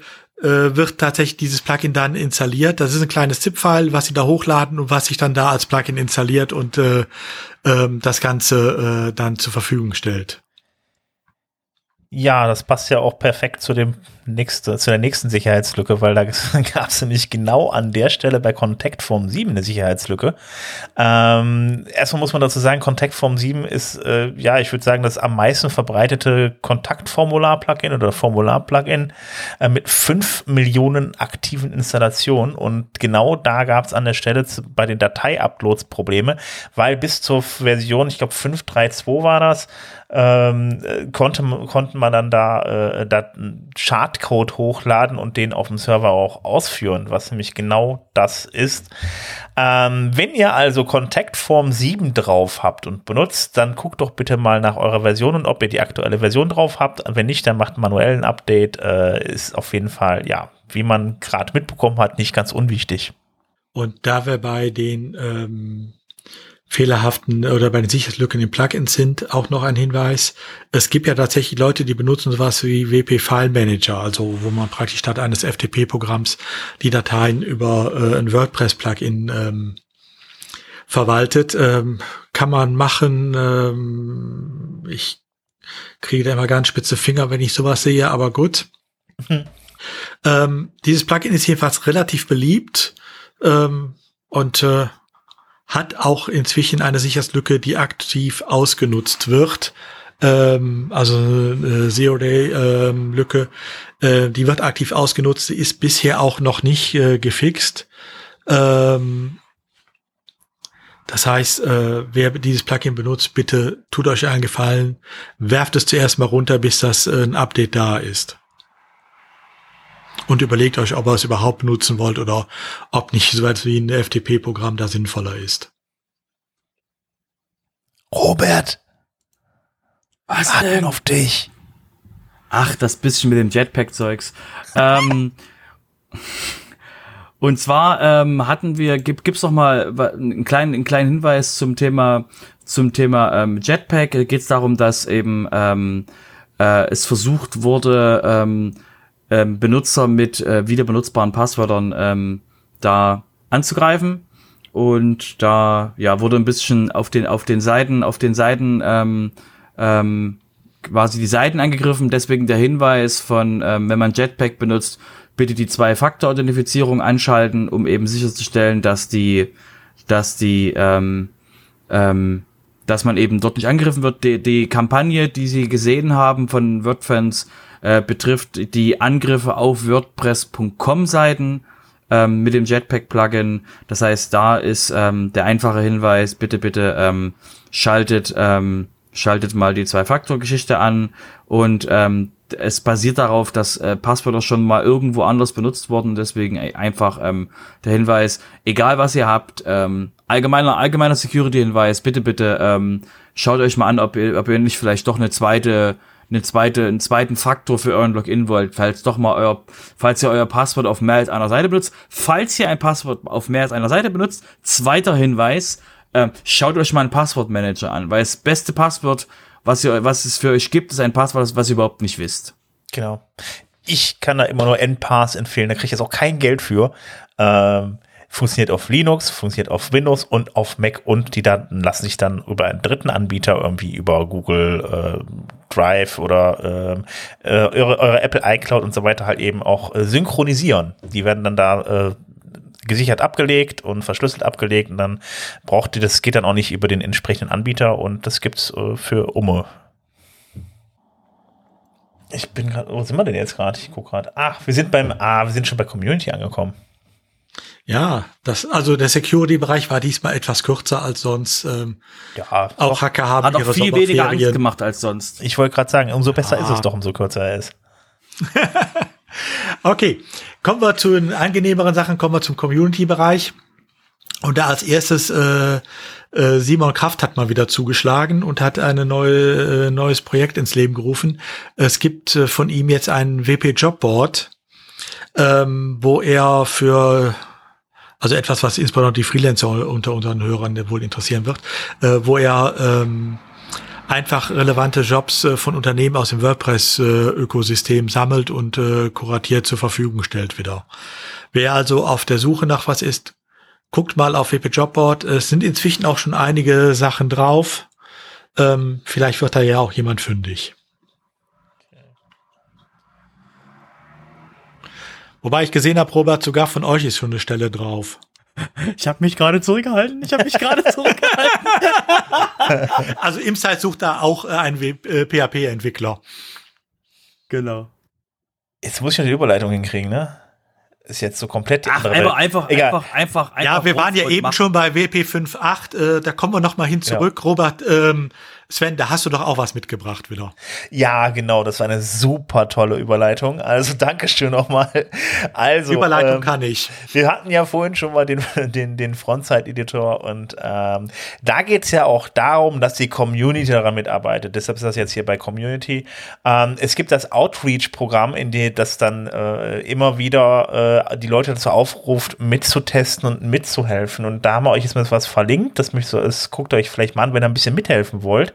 äh, wird tatsächlich dieses Plugin dann installiert. Das ist ein kleines ZIP-File, was sie da hochladen und was sich dann da als Plugin installiert und äh, äh, das Ganze äh, dann zur Verfügung stellt. Ja, das passt ja auch perfekt zu dem nächste, zu der nächsten Sicherheitslücke, weil da gab es nämlich genau an der Stelle bei Contact Form 7 eine Sicherheitslücke. Ähm, erstmal muss man dazu sagen, Contact Form 7 ist, äh, ja, ich würde sagen, das am meisten verbreitete Kontaktformular-Plugin oder Formular-Plugin äh, mit 5 Millionen aktiven Installationen. Und genau da gab es an der Stelle zu, bei den Datei-Uploads Probleme, weil bis zur Version, ich glaube 5.3.2 war das, ähm, konnte, konnten man dann da, äh, da Chartcode hochladen und den auf dem Server auch ausführen, was nämlich genau das ist. Ähm, wenn ihr also Contact Form 7 drauf habt und benutzt, dann guckt doch bitte mal nach eurer Version und ob ihr die aktuelle Version drauf habt. Wenn nicht, dann macht manuell ein Update. Äh, ist auf jeden Fall, ja, wie man gerade mitbekommen hat, nicht ganz unwichtig. Und da wir bei den ähm, fehlerhaften oder bei den Sicherheitslücken in Plugins sind, auch noch ein Hinweis. Es gibt ja tatsächlich Leute, die benutzen sowas wie WP File Manager, also wo man praktisch statt eines FTP-Programms die Dateien über äh, ein WordPress-Plugin ähm, verwaltet. Ähm, kann man machen. Ähm, ich kriege da immer ganz spitze Finger, wenn ich sowas sehe, aber gut. Mhm. Ähm, dieses Plugin ist jedenfalls relativ beliebt ähm, und äh, hat auch inzwischen eine Sicherheitslücke, die aktiv ausgenutzt wird. Ähm, also äh, Zero-Day-Lücke, ähm, äh, die wird aktiv ausgenutzt, ist bisher auch noch nicht äh, gefixt. Ähm, das heißt, äh, wer dieses Plugin benutzt, bitte tut euch einen Gefallen, werft es zuerst mal runter, bis das äh, ein Update da ist und überlegt euch, ob ihr es überhaupt nutzen wollt oder ob nicht so etwas wie ein FTP-Programm da sinnvoller ist. Robert, was Warten denn auf dich? Ach, das bisschen mit dem Jetpack-Zeugs. ähm, und zwar ähm, hatten wir, gib, gibt's noch mal einen kleinen, einen kleinen Hinweis zum Thema, zum Thema ähm, Jetpack. Da geht es darum, dass eben ähm, äh, es versucht wurde, ähm, ähm, Benutzer mit äh, wieder benutzbaren Passwörtern ähm, da anzugreifen. Und da ja wurde ein bisschen auf den auf den Seiten auf den Seiten ähm, ähm, quasi die Seiten angegriffen. Deswegen der Hinweis von ähm, wenn man Jetpack benutzt, bitte die Zwei-Faktor-Authentifizierung anschalten, um eben sicherzustellen, dass die dass die ähm, ähm, dass man eben dort nicht angegriffen wird. Die, die Kampagne, die sie gesehen haben von WordFans, äh, betrifft die Angriffe auf WordPress.com-Seiten ähm, mit dem Jetpack-Plugin. Das heißt, da ist ähm, der einfache Hinweis, bitte, bitte ähm, schaltet, ähm, schaltet mal die Zwei-Faktor-Geschichte an und ähm, es basiert darauf, dass äh, Passwörter schon mal irgendwo anders benutzt wurden. Deswegen einfach ähm, der Hinweis, egal was ihr habt, ähm, allgemeiner allgemeiner Security-Hinweis, bitte bitte ähm, schaut euch mal an, ob ihr, ob ihr nicht vielleicht doch eine zweite eine zweite, einen zweiten Faktor für euren Login wollt, falls doch mal euer, falls ihr euer Passwort auf mehr als einer Seite benutzt. Falls ihr ein Passwort auf mehr als einer Seite benutzt, zweiter Hinweis, äh, schaut euch mal einen Passwortmanager an, weil das beste Passwort, was ihr, was es für euch gibt, ist ein Passwort, was ihr überhaupt nicht wisst. Genau. Ich kann da immer nur NPass empfehlen, da kriege ich jetzt auch kein Geld für. Ähm, funktioniert auf Linux, funktioniert auf Windows und auf Mac und die Daten lassen sich dann über einen dritten Anbieter irgendwie über Google äh, Drive oder äh, äh, eure, eure Apple iCloud und so weiter halt eben auch äh, synchronisieren. Die werden dann da äh, gesichert abgelegt und verschlüsselt abgelegt und dann braucht ihr, das geht dann auch nicht über den entsprechenden Anbieter und das gibt's äh, für Umme. Ich bin gerade, wo sind wir denn jetzt gerade? Ich gucke gerade. Ach, wir sind beim, ah, wir sind schon bei Community angekommen. Ja, das, also der Security-Bereich war diesmal etwas kürzer als sonst. Ähm, Ja, auch Hacker haben Hat auch viel weniger Angst gemacht als sonst. ich wollte gerade sagen, umso besser ist Ah. es doch, umso kürzer er ist. Okay, kommen wir zu den angenehmeren Sachen, kommen wir zum Community-Bereich. Und da als erstes äh, äh, Simon Kraft hat mal wieder zugeschlagen und hat ein neue, äh, neues Projekt ins Leben gerufen. Es gibt äh, von ihm jetzt ein WP Jobboard, ähm, wo er für also etwas, was insbesondere die Freelancer unter unseren Hörern wohl interessieren wird, äh, wo er ähm, einfach relevante Jobs äh, von Unternehmen aus dem WordPress-Ökosystem sammelt und äh, kuratiert zur Verfügung stellt wieder. Wer also auf der Suche nach was ist, guckt mal auf WP Jobboard. Es sind inzwischen auch schon einige Sachen drauf. Ähm, vielleicht wird da ja auch jemand fündig. Wobei ich gesehen habe, Robert, sogar von euch ist schon eine Stelle drauf. Ich habe mich gerade zurückgehalten. Ich habe mich gerade zurückgehalten. Also Imsite sucht da auch äh, einen äh, PHP-Entwickler. genau. Jetzt muss ich noch die Überleitung hinkriegen, ne? Ist jetzt so komplett die Ach, einfach, einfach, Egal. einfach, einfach, einfach. Ja, wir waren ja eben machen. schon bei WP 5.8. Äh, da kommen wir noch mal hin zurück. Robert, ähm, Sven, da hast du doch auch was mitgebracht wieder. Ja, genau, das war eine super tolle Überleitung. Also Dankeschön nochmal. Also, Überleitung ähm, kann ich. Wir hatten ja vorhin schon mal den, den, den Frontside-Editor und ähm, da geht's ja auch darum, dass die Community daran mitarbeitet. Deshalb ist das jetzt hier bei Community. Ähm, es gibt das Outreach-Programm, in dem das dann äh, immer wieder äh, die Leute dazu aufruft, mitzutesten und mitzuhelfen. Und da haben wir euch jetzt mal was verlinkt. Das möchte so, es guckt euch vielleicht mal an, wenn ihr ein bisschen mithelfen wollt.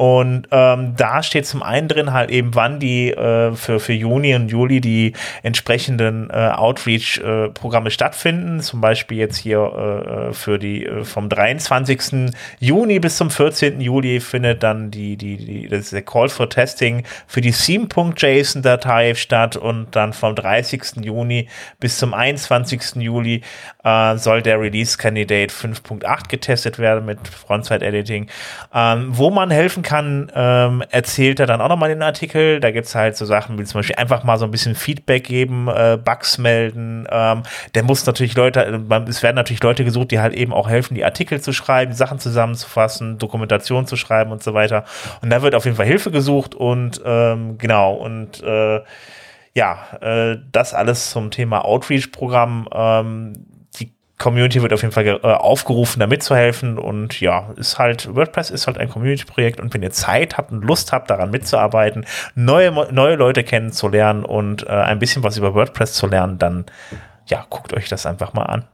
Und ähm, da steht zum einen drin halt eben, wann die äh, für, für Juni und Juli die entsprechenden äh, Outreach-Programme stattfinden. Zum Beispiel jetzt hier äh, für die äh, vom 23. Juni bis zum 14. Juli findet dann die, die, die, das ist der Call for Testing für die theme.json-Datei statt und dann vom 30. Juni bis zum 21. Juli äh, soll der Release Candidate 5.8 getestet werden mit Frontside Editing. Ähm, wo man helfen kann, ähm, erzählt er dann auch nochmal den Artikel. Da gibt's halt so Sachen wie zum Beispiel einfach mal so ein bisschen Feedback geben, äh, Bugs melden. Ähm, der muss natürlich Leute, äh, es werden natürlich Leute gesucht, die halt eben auch helfen, die Artikel zu schreiben, Sachen zusammenzufassen, Dokumentation zu schreiben und so weiter. Und da wird auf jeden Fall Hilfe gesucht und ähm, genau und äh, ja, äh, das alles zum Thema Outreach-Programm. Ähm, Community wird auf jeden Fall äh, aufgerufen, da mitzuhelfen. Und ja, ist halt, WordPress ist halt ein Community-Projekt. Und wenn ihr Zeit habt und Lust habt, daran mitzuarbeiten, neue, neue Leute kennenzulernen und äh, ein bisschen was über WordPress zu lernen, dann ja, guckt euch das einfach mal an.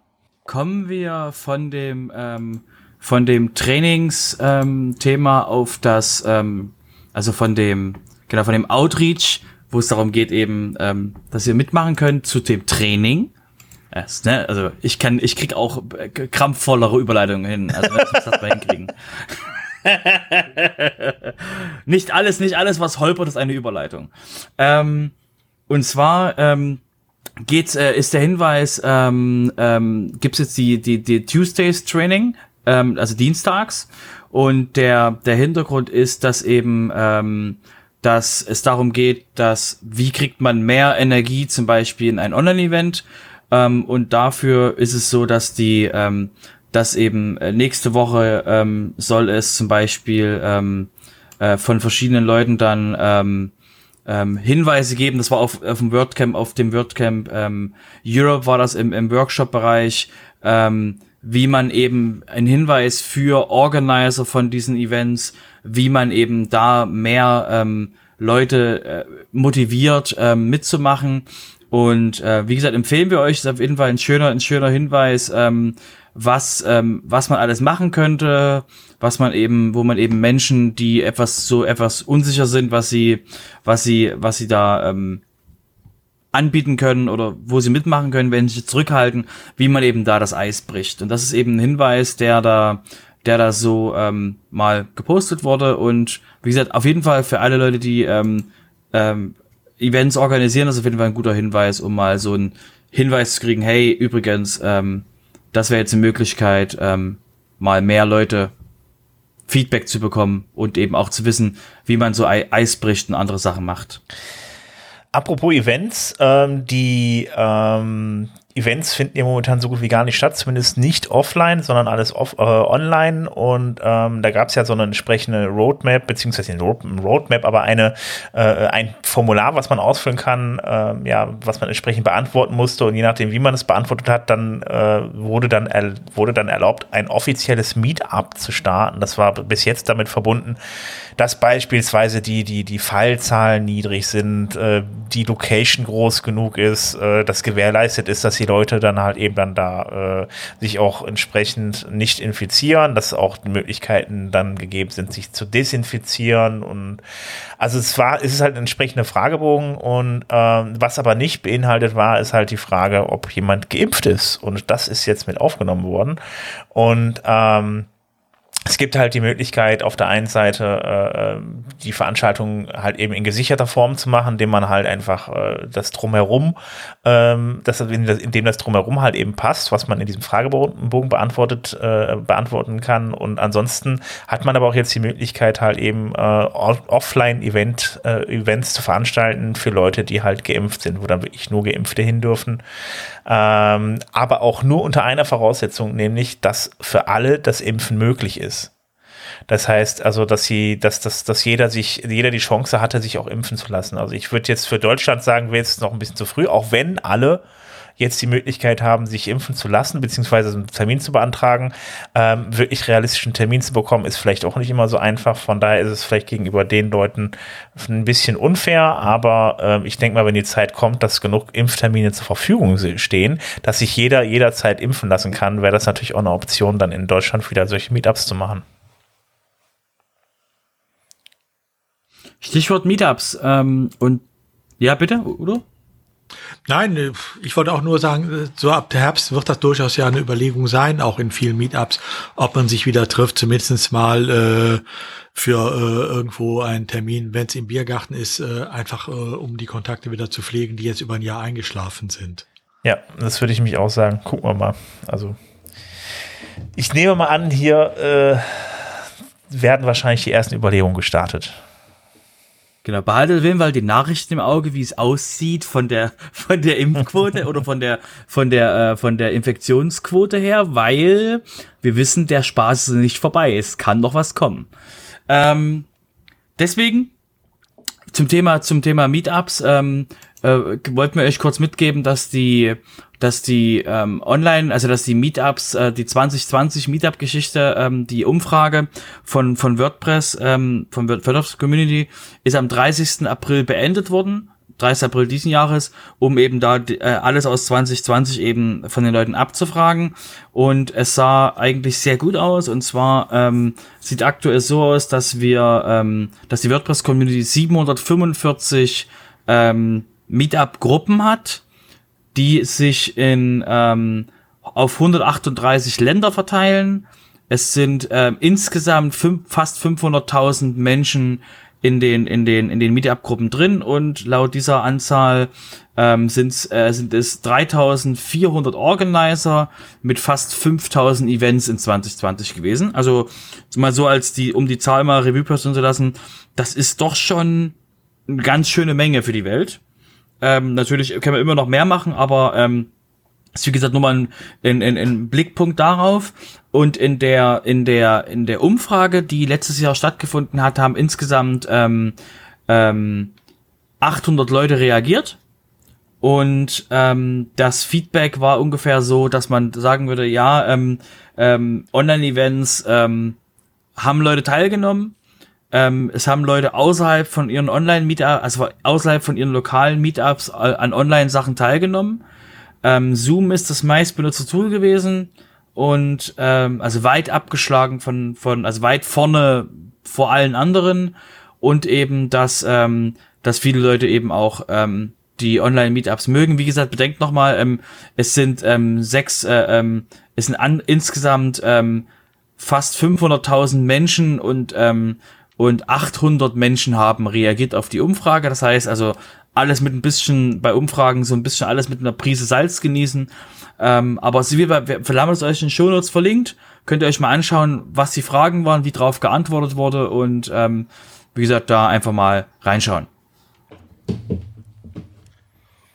Kommen wir von dem, ähm, von dem Trainingsthema ähm, auf das, ähm, also von dem, genau, von dem Outreach, wo es darum geht eben, ähm, dass ihr mitmachen könnt zu dem Training. Es, ne? Also ich kann, ich krieg auch äh, krampfvollere Überleitungen hin. Also wenn ich das mal hinkriegen. nicht alles, nicht alles, was holpert, ist eine Überleitung. Ähm, und zwar ähm, geht's, äh, ist der Hinweis, ähm, ähm, gibt's jetzt die, die, die Tuesdays Training, ähm, also dienstags. Und der, der Hintergrund ist, dass eben, ähm, dass es darum geht, dass, wie kriegt man mehr Energie zum Beispiel in ein Online-Event. Ähm, und dafür ist es so, dass die, ähm, dass eben äh, nächste Woche ähm, soll es zum Beispiel ähm, äh, von verschiedenen Leuten dann ähm, ähm, Hinweise geben. Das war auf, auf dem WordCamp, auf dem WordCamp ähm, Europe war das im, im Workshop-Bereich, ähm, wie man eben einen Hinweis für Organizer von diesen Events, wie man eben da mehr ähm, Leute äh, motiviert ähm, mitzumachen. Und äh, wie gesagt, empfehlen wir euch, ist auf jeden Fall ein schöner, ein schöner Hinweis, ähm, was, ähm, was man alles machen könnte, was man eben, wo man eben Menschen, die etwas so etwas unsicher sind, was sie, was sie, was sie da ähm, anbieten können oder wo sie mitmachen können, wenn sie zurückhalten, wie man eben da das Eis bricht. Und das ist eben ein Hinweis, der da, der da so ähm, mal gepostet wurde. Und wie gesagt, auf jeden Fall für alle Leute, die ähm, ähm, Events organisieren, das ist auf jeden Fall ein guter Hinweis, um mal so einen Hinweis zu kriegen, hey, übrigens, ähm, das wäre jetzt eine Möglichkeit, ähm, mal mehr Leute Feedback zu bekommen und eben auch zu wissen, wie man so Ei- Eis bricht und andere Sachen macht. Apropos Events, ähm, die ähm, Events finden ja momentan so gut wie gar nicht statt, zumindest nicht offline, sondern alles off, äh, online. Und ähm, da gab es ja so eine entsprechende Roadmap, beziehungsweise eine Roadmap, aber eine, äh, ein Formular, was man ausfüllen kann, äh, ja, was man entsprechend beantworten musste. Und je nachdem, wie man es beantwortet hat, dann äh, wurde dann wurde dann erlaubt, ein offizielles Meetup zu starten. Das war bis jetzt damit verbunden, dass beispielsweise die, die, die Fallzahlen niedrig sind, äh, die Location groß genug ist, äh, das gewährleistet ist, dass die Leute dann halt eben dann da äh, sich auch entsprechend nicht infizieren, dass auch Möglichkeiten dann gegeben sind, sich zu desinfizieren und also es war, es ist halt ein entsprechender Fragebogen und ähm, was aber nicht beinhaltet war, ist halt die Frage, ob jemand geimpft ist und das ist jetzt mit aufgenommen worden und ähm, es gibt halt die Möglichkeit, auf der einen Seite äh, die Veranstaltung halt eben in gesicherter Form zu machen, indem man halt einfach äh, das drumherum, ähm, das, indem das drumherum halt eben passt, was man in diesem Fragebogen beantwortet, äh, beantworten kann. Und ansonsten hat man aber auch jetzt die Möglichkeit, halt eben äh, Offline-Event, äh, Events zu veranstalten für Leute, die halt geimpft sind, wo dann wirklich nur Geimpfte hin dürfen. Ähm, aber auch nur unter einer Voraussetzung, nämlich, dass für alle das Impfen möglich ist. Das heißt also, dass sie, dass, dass, dass jeder sich, jeder die Chance hatte, sich auch impfen zu lassen. Also ich würde jetzt für Deutschland sagen, wäre jetzt noch ein bisschen zu früh, auch wenn alle jetzt die Möglichkeit haben, sich impfen zu lassen, beziehungsweise einen Termin zu beantragen. Ähm, wirklich realistischen Termin zu bekommen, ist vielleicht auch nicht immer so einfach. Von daher ist es vielleicht gegenüber den Leuten ein bisschen unfair, aber äh, ich denke mal, wenn die Zeit kommt, dass genug Impftermine zur Verfügung stehen, dass sich jeder jederzeit impfen lassen kann, wäre das natürlich auch eine Option, dann in Deutschland wieder solche Meetups zu machen. Stichwort Meetups. Ähm, und ja, bitte, Udo? Nein, äh, ich wollte auch nur sagen, äh, so ab der Herbst wird das durchaus ja eine Überlegung sein, auch in vielen Meetups, ob man sich wieder trifft, zumindest mal äh, für äh, irgendwo einen Termin, wenn es im Biergarten ist, äh, einfach äh, um die Kontakte wieder zu pflegen, die jetzt über ein Jahr eingeschlafen sind. Ja, das würde ich mich auch sagen. Gucken wir mal. Also ich nehme mal an, hier äh, werden wahrscheinlich die ersten Überlegungen gestartet. Genau, behaltet auf jeden Fall die Nachrichten im Auge, wie es aussieht von der von der Impfquote oder von der von der äh, von der Infektionsquote her, weil wir wissen, der Spaß ist nicht vorbei. Es kann noch was kommen. Ähm, deswegen zum Thema zum Thema Meetups ähm, äh, wollten wir euch kurz mitgeben, dass die dass die ähm, Online, also dass die Meetups, äh, die 2020 Meetup-Geschichte, ähm, die Umfrage von, von WordPress, ähm, von WordPress Community, ist am 30. April beendet worden. 30. April diesen Jahres, um eben da äh, alles aus 2020 eben von den Leuten abzufragen. Und es sah eigentlich sehr gut aus. Und zwar ähm, sieht aktuell so aus, dass wir, ähm, dass die WordPress Community 745 ähm, Meetup-Gruppen hat die sich in ähm, auf 138 Länder verteilen. Es sind ähm, insgesamt fünf, fast 500.000 Menschen in den in den in den Meetup-Gruppen drin und laut dieser Anzahl ähm, sind, äh, sind es 3.400 Organizer mit fast 5.000 Events in 2020 gewesen. Also mal so als die um die Zahl mal Revue passieren zu lassen, das ist doch schon eine ganz schöne Menge für die Welt. Ähm, natürlich können wir immer noch mehr machen, aber ähm, ist wie gesagt nur mal ein, ein, ein, ein Blickpunkt darauf. Und in der in der in der Umfrage, die letztes Jahr stattgefunden hat, haben insgesamt ähm, ähm, 800 Leute reagiert. Und ähm, das Feedback war ungefähr so, dass man sagen würde, ja, ähm, ähm, Online-Events ähm, haben Leute teilgenommen, ähm, es haben Leute außerhalb von ihren Online-Meetups, also außerhalb von ihren lokalen Meetups äh, an Online-Sachen teilgenommen. Ähm, Zoom ist das meistbenutzte Tool gewesen und ähm, also weit abgeschlagen von, von, also weit vorne vor allen anderen und eben, dass, ähm, dass viele Leute eben auch ähm, die Online-Meetups mögen. Wie gesagt, bedenkt nochmal, ähm, es sind ähm, sechs, äh, ähm, es sind an, insgesamt ähm, fast 500.000 Menschen und ähm, und 800 Menschen haben reagiert auf die Umfrage. Das heißt also alles mit ein bisschen bei Umfragen so ein bisschen alles mit einer Prise Salz genießen. Ähm, aber so wie wir, haben es euch in den Show Notes verlinkt. Könnt ihr euch mal anschauen, was die Fragen waren, wie drauf geantwortet wurde und ähm, wie gesagt da einfach mal reinschauen.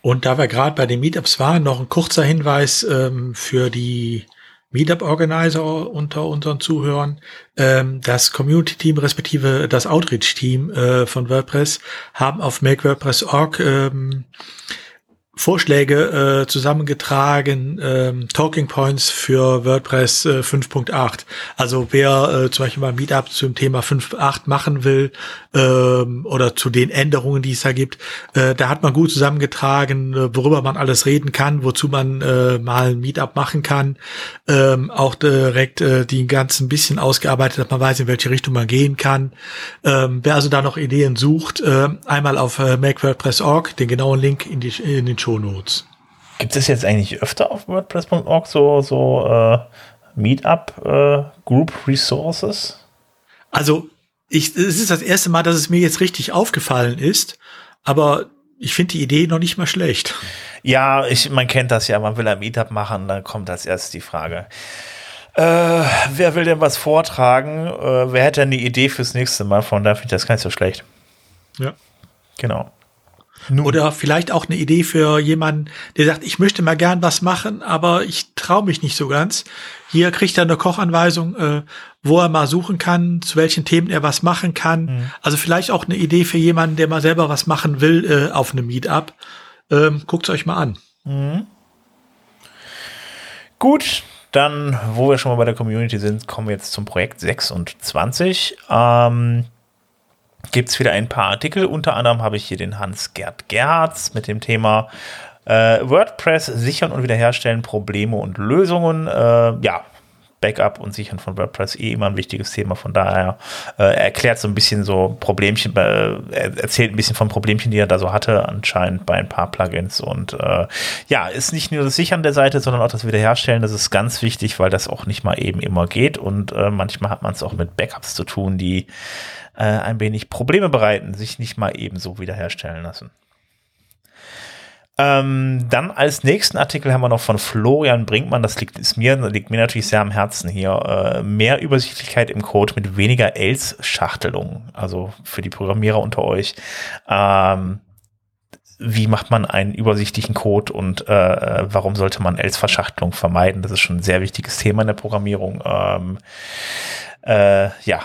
Und da wir gerade bei den Meetups waren, noch ein kurzer Hinweis ähm, für die Meetup-Organizer unter unseren Zuhörern. Ähm, das Community-Team respektive das Outreach-Team äh, von WordPress haben auf MakeWordPress.org ähm, Vorschläge äh, zusammengetragen, ähm, Talking Points für WordPress äh, 5.8. Also wer äh, zum Beispiel mal Meetup zum Thema 5.8 machen will ähm, oder zu den Änderungen, die es da gibt, äh, da hat man gut zusammengetragen, äh, worüber man alles reden kann, wozu man äh, mal ein Meetup machen kann. Ähm, auch direkt äh, die ganzen bisschen ausgearbeitet, dass man weiß, in welche Richtung man gehen kann. Ähm, wer also da noch Ideen sucht, äh, einmal auf äh, MakeWordPress.org, den genauen Link in, die, in den Show Notes. Gibt es jetzt eigentlich öfter auf WordPress.org so, so äh, Meetup äh, Group Resources? Also, ich, es ist das erste Mal, dass es mir jetzt richtig aufgefallen ist, aber ich finde die Idee noch nicht mal schlecht. Ja, ich, man kennt das ja, man will ein Meetup machen, dann kommt als erstes die Frage. Äh, wer will denn was vortragen? Äh, wer hätte denn die Idee fürs nächste Mal? Von da finde ich das gar nicht so schlecht. Ja. Genau. Nun. Oder vielleicht auch eine Idee für jemanden, der sagt, ich möchte mal gern was machen, aber ich traue mich nicht so ganz. Hier kriegt er eine Kochanweisung, äh, wo er mal suchen kann, zu welchen Themen er was machen kann. Mhm. Also vielleicht auch eine Idee für jemanden, der mal selber was machen will äh, auf einem Meetup. Ähm, Guckt euch mal an. Mhm. Gut, dann, wo wir schon mal bei der Community sind, kommen wir jetzt zum Projekt 26. Ähm, gibt es wieder ein paar Artikel. Unter anderem habe ich hier den Hans-Gerd Gerhards mit dem Thema äh, WordPress sichern und wiederherstellen, Probleme und Lösungen. Äh, ja, Backup und Sichern von WordPress eh immer ein wichtiges Thema. Von daher äh, er erklärt so ein bisschen so Problemchen, äh, er erzählt ein bisschen von Problemchen, die er da so hatte, anscheinend bei ein paar Plugins. Und äh, ja, ist nicht nur das Sichern der Seite, sondern auch das Wiederherstellen. Das ist ganz wichtig, weil das auch nicht mal eben immer geht. Und äh, manchmal hat man es auch mit Backups zu tun, die äh, ein wenig Probleme bereiten, sich nicht mal ebenso wiederherstellen lassen. Ähm, dann als nächsten Artikel haben wir noch von Florian Brinkmann, das liegt, ist mir, liegt mir natürlich sehr am Herzen hier, äh, mehr Übersichtlichkeit im Code mit weniger Else-Schachtelung, also für die Programmierer unter euch. Ähm, wie macht man einen übersichtlichen Code und äh, warum sollte man Else-Verschachtelung vermeiden? Das ist schon ein sehr wichtiges Thema in der Programmierung. Ähm, äh, ja,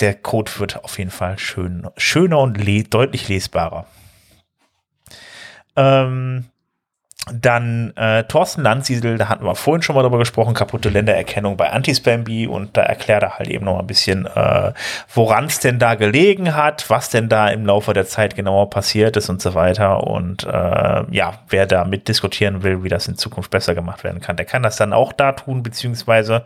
der Code wird auf jeden Fall schön, schöner und le deutlich lesbarer. Ähm, dann äh, Thorsten Landsiedel, da hatten wir vorhin schon mal darüber gesprochen, kaputte Ländererkennung bei Antispamby und da erklärt er halt eben noch ein bisschen, äh, woran es denn da gelegen hat, was denn da im Laufe der Zeit genauer passiert ist und so weiter. Und äh, ja, wer da mit diskutieren will, wie das in Zukunft besser gemacht werden kann, der kann das dann auch da tun, beziehungsweise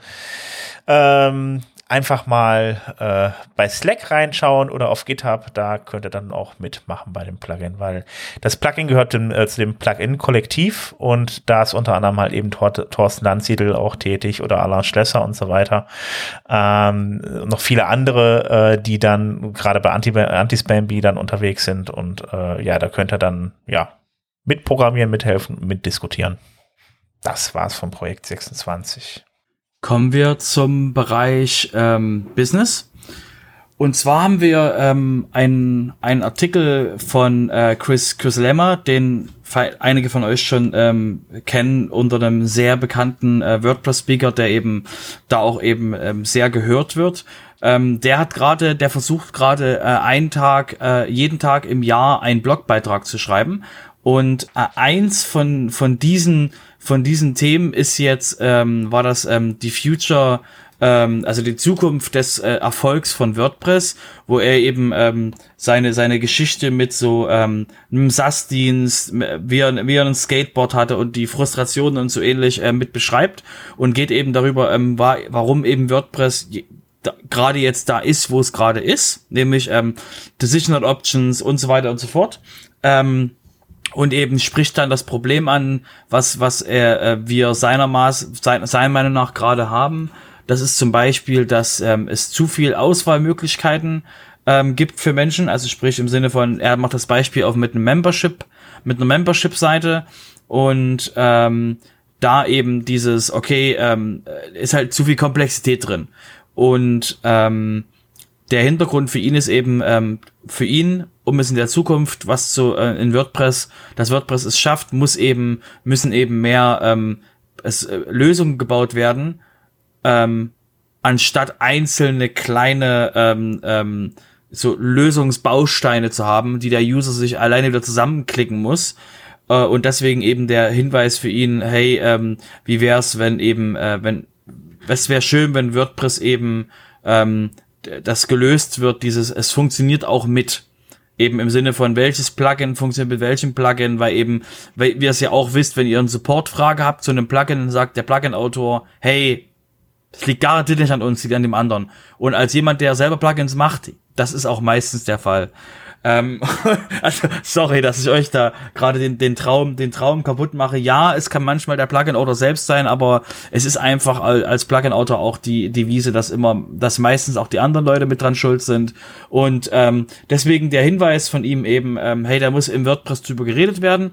ähm, einfach mal äh, bei Slack reinschauen oder auf GitHub, da könnt ihr dann auch mitmachen bei dem Plugin, weil das Plugin gehört dem, äh, zu dem Plugin-Kollektiv und da ist unter anderem halt eben Tor Thorsten Landsiedel auch tätig oder Alain Schlesser und so weiter. Ähm, noch viele andere, äh, die dann gerade bei Anti-Spamby dann unterwegs sind und äh, ja, da könnt ihr dann ja mitprogrammieren, mithelfen, mitdiskutieren. Das war's vom Projekt 26. Kommen wir zum Bereich ähm, Business. Und zwar haben wir ähm, einen, einen Artikel von äh, Chris, Chris Lemmer, den einige von euch schon ähm, kennen, unter einem sehr bekannten äh, WordPress-Speaker, der eben da auch eben ähm, sehr gehört wird. Ähm, der hat gerade, der versucht gerade äh, einen Tag, äh, jeden Tag im Jahr einen Blogbeitrag zu schreiben. Und äh, eins von, von diesen von diesen Themen ist jetzt, ähm, war das ähm, die Future, ähm, also die Zukunft des äh, Erfolgs von WordPress, wo er eben ähm, seine, seine Geschichte mit so ähm, einem SAS-Dienst, wie er, wie er ein Skateboard hatte und die Frustrationen und so ähnlich äh, mit beschreibt und geht eben darüber, ähm, war, warum eben WordPress gerade jetzt da ist, wo es gerade ist, nämlich ähm, Decisional Options und so weiter und so fort. Ähm, und eben spricht dann das Problem an, was, was äh, wir seiner Maß, sein, seiner Meinung nach gerade haben. Das ist zum Beispiel, dass ähm, es zu viel Auswahlmöglichkeiten ähm, gibt für Menschen. Also sprich im Sinne von, er macht das Beispiel auch mit einem Membership, mit einer Membership-Seite und ähm, da eben dieses, okay, ähm, ist halt zu viel Komplexität drin. Und ähm, der Hintergrund für ihn ist eben, ähm, für ihn um es in der Zukunft was zu äh, in WordPress, das WordPress es schafft, muss eben müssen eben mehr ähm, es, äh, Lösungen gebaut werden, ähm, anstatt einzelne kleine ähm, ähm, so Lösungsbausteine zu haben, die der User sich alleine wieder zusammenklicken muss. Äh, und deswegen eben der Hinweis für ihn, hey, ähm, wie wär's, wenn eben, äh, wenn, es wäre schön, wenn WordPress eben ähm, das gelöst wird, dieses, es funktioniert auch mit. Eben im Sinne von welches Plugin funktioniert mit welchem Plugin, weil eben, weil ihr es ja auch wisst, wenn ihr eine Supportfrage habt zu einem Plugin, dann sagt der Plugin-Autor, hey, das liegt garantiert nicht an uns, liegt an dem anderen. Und als jemand, der selber Plugins macht, das ist auch meistens der Fall. Ähm, also, sorry, dass ich euch da gerade den, den Traum, den Traum kaputt mache. Ja, es kann manchmal der Plugin-Autor selbst sein, aber es ist einfach als Plugin-Autor auch die Devise, dass immer, dass meistens auch die anderen Leute mit dran schuld sind. Und ähm, deswegen der Hinweis von ihm eben, ähm, hey, da muss im WordPress drüber geredet werden.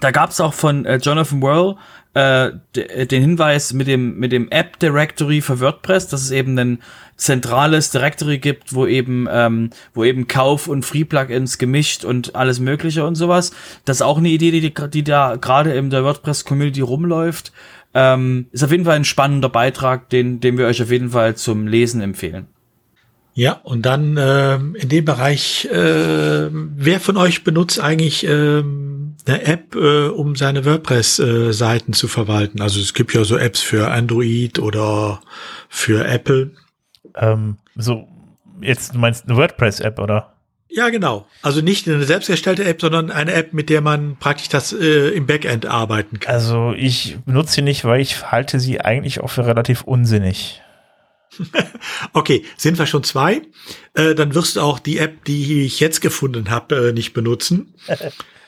Da gab's auch von äh, Jonathan Whirl äh, den Hinweis mit dem mit dem App Directory für WordPress, dass es eben ein zentrales Directory gibt, wo eben ähm, wo eben Kauf und Free Plugins gemischt und alles Mögliche und sowas. Das ist auch eine Idee, die die da gerade in der WordPress Community rumläuft. Ähm, ist auf jeden Fall ein spannender Beitrag, den den wir euch auf jeden Fall zum Lesen empfehlen. Ja, und dann ähm, in dem Bereich, äh, wer von euch benutzt eigentlich ähm, eine App, äh, um seine WordPress-Seiten äh, zu verwalten? Also es gibt ja so Apps für Android oder für Apple. Ähm, so, jetzt du meinst eine WordPress-App, oder? Ja, genau. Also nicht eine selbst erstellte App, sondern eine App, mit der man praktisch das äh, im Backend arbeiten kann. Also ich benutze sie nicht, weil ich halte sie eigentlich auch für relativ unsinnig. okay, sind wir schon zwei? Äh, dann wirst du auch die App, die ich jetzt gefunden habe, äh, nicht benutzen.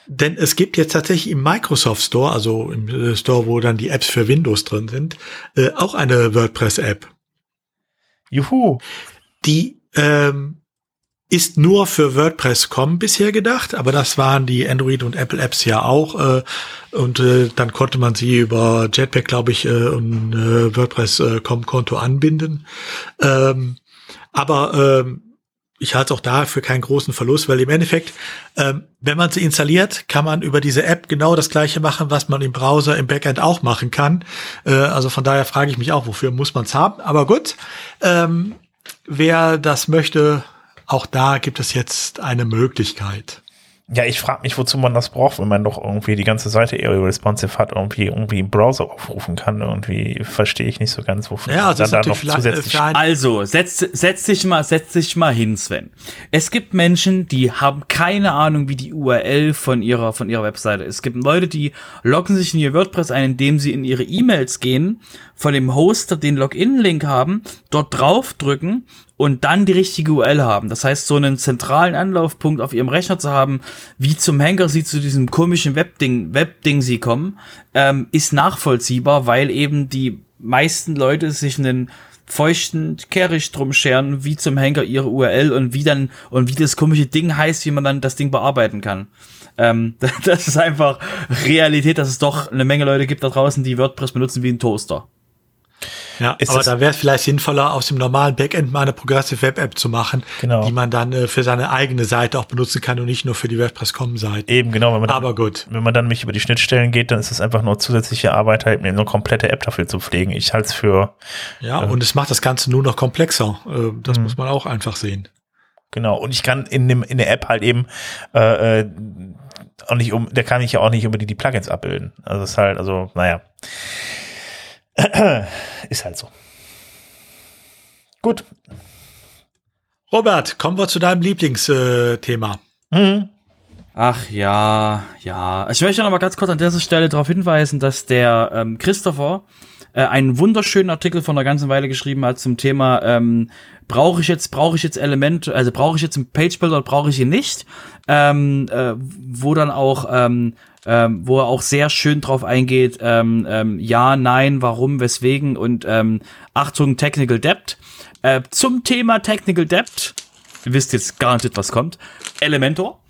Denn es gibt jetzt tatsächlich im Microsoft Store, also im äh, Store, wo dann die Apps für Windows drin sind, äh, auch eine WordPress-App. Juhu. Die ähm, ist nur für WordPress.com bisher gedacht, aber das waren die Android und Apple Apps ja auch. Äh, und äh, dann konnte man sie über Jetpack, glaube ich, äh, und äh, WordPress.com Konto anbinden. Ähm, aber ähm, ich halte es auch da für keinen großen Verlust, weil im Endeffekt, ähm, wenn man sie installiert, kann man über diese App genau das gleiche machen, was man im Browser im Backend auch machen kann. Äh, also von daher frage ich mich auch, wofür muss man es haben. Aber gut, ähm, wer das möchte, auch da gibt es jetzt eine Möglichkeit. Ja, ich frage mich, wozu man das braucht, wenn man doch irgendwie die ganze Seite eher responsive hat, irgendwie irgendwie im Browser aufrufen kann. Irgendwie verstehe ich nicht so ganz, wofür ja, also dann da noch zusätzlich. Also, setz, setz dich mal, setz dich mal hin, Sven. Es gibt Menschen, die haben keine Ahnung, wie die URL von ihrer, von ihrer Webseite ist. Es gibt Leute, die loggen sich in ihr WordPress ein, indem sie in ihre E-Mails gehen, von dem Hoster den Login-Link haben, dort draufdrücken und dann die richtige URL haben. Das heißt, so einen zentralen Anlaufpunkt auf ihrem Rechner zu haben, wie zum Henker sie zu diesem komischen Webding, Webding sie kommen, ähm, ist nachvollziehbar, weil eben die meisten Leute sich einen feuchten Kehricht drum scheren, wie zum Henker ihre URL und wie dann, und wie das komische Ding heißt, wie man dann das Ding bearbeiten kann. Ähm, das ist einfach Realität, dass es doch eine Menge Leute gibt da draußen, die WordPress benutzen wie ein Toaster. Ja, ist aber da wäre es vielleicht sinnvoller, aus dem normalen Backend mal eine Progressive Web App zu machen, genau. die man dann äh, für seine eigene Seite auch benutzen kann und nicht nur für die WordPress.com-Seite. Eben, genau. Wenn man aber dann, gut. Wenn man dann mich über die Schnittstellen geht, dann ist es einfach nur zusätzliche Arbeit, halt eine komplette App dafür zu pflegen. Ich halte es für. Ja, äh, und es macht das Ganze nur noch komplexer. Äh, das mh. muss man auch einfach sehen. Genau. Und ich kann in dem in der App halt eben äh, äh auch nicht um, der kann ich ja auch nicht über die, die Plugins abbilden. Also ist halt, also, naja. ist halt so. Gut. Robert, kommen wir zu deinem Lieblingsthema. Mhm. Ach ja, ja. Ich möchte noch mal ganz kurz an dieser Stelle darauf hinweisen, dass der ähm, Christopher äh, einen wunderschönen Artikel von einer ganzen Weile geschrieben hat zum Thema ähm, brauche ich jetzt brauche ich jetzt Elemente, also brauche ich jetzt einen Page Builder oder brauche ich ihn nicht, ähm, äh, wo dann auch ähm, ähm, wo er auch sehr schön drauf eingeht, ähm, ähm, ja, nein, warum, weswegen und ähm, Achtung, Technical Debt. Äh, zum Thema Technical Debt, ihr wisst jetzt garantiert, was kommt, Elementor.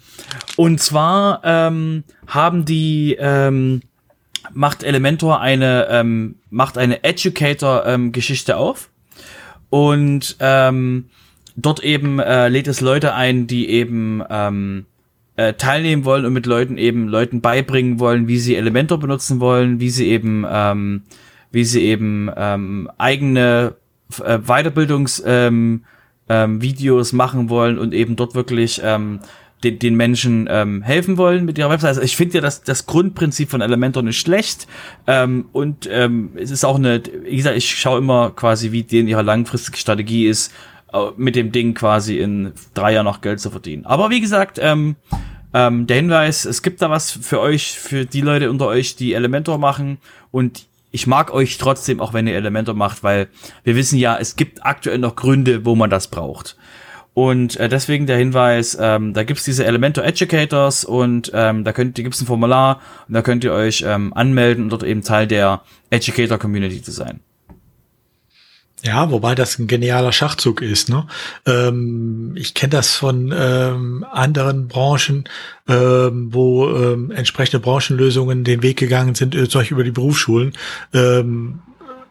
Und zwar ähm, haben die, ähm, macht Elementor eine, ähm, macht eine Educator-Geschichte ähm, auf. Und ähm, dort eben äh, lädt es Leute ein, die eben ähm, äh, teilnehmen wollen und mit Leuten eben Leuten beibringen wollen, wie sie Elementor benutzen wollen, wie sie eben ähm, wie sie eben ähm, eigene äh, Weiterbildungs ähm, ähm, Videos machen wollen und eben dort wirklich ähm, den, den Menschen ähm, helfen wollen mit ihrer Website. Also ich finde ja das, das Grundprinzip von Elementor nicht schlecht. Ähm, und ähm, es ist auch eine, wie gesagt, ich schaue immer quasi, wie denen ihre langfristige Strategie ist, mit dem Ding quasi in drei Jahren noch Geld zu verdienen. Aber wie gesagt, ähm, ähm, der Hinweis, es gibt da was für euch, für die Leute unter euch, die Elementor machen und ich mag euch trotzdem, auch wenn ihr Elementor macht, weil wir wissen ja, es gibt aktuell noch Gründe, wo man das braucht. Und äh, deswegen der Hinweis, ähm, da gibt's diese Elementor Educators und ähm, da könnt ihr gibt's ein Formular und da könnt ihr euch ähm, anmelden und dort eben Teil der Educator Community zu sein. Ja, wobei das ein genialer Schachzug ist. Ne? Ähm, ich kenne das von ähm, anderen Branchen, ähm, wo ähm, entsprechende Branchenlösungen den Weg gegangen sind, äh, zum Beispiel über die Berufsschulen. Ähm,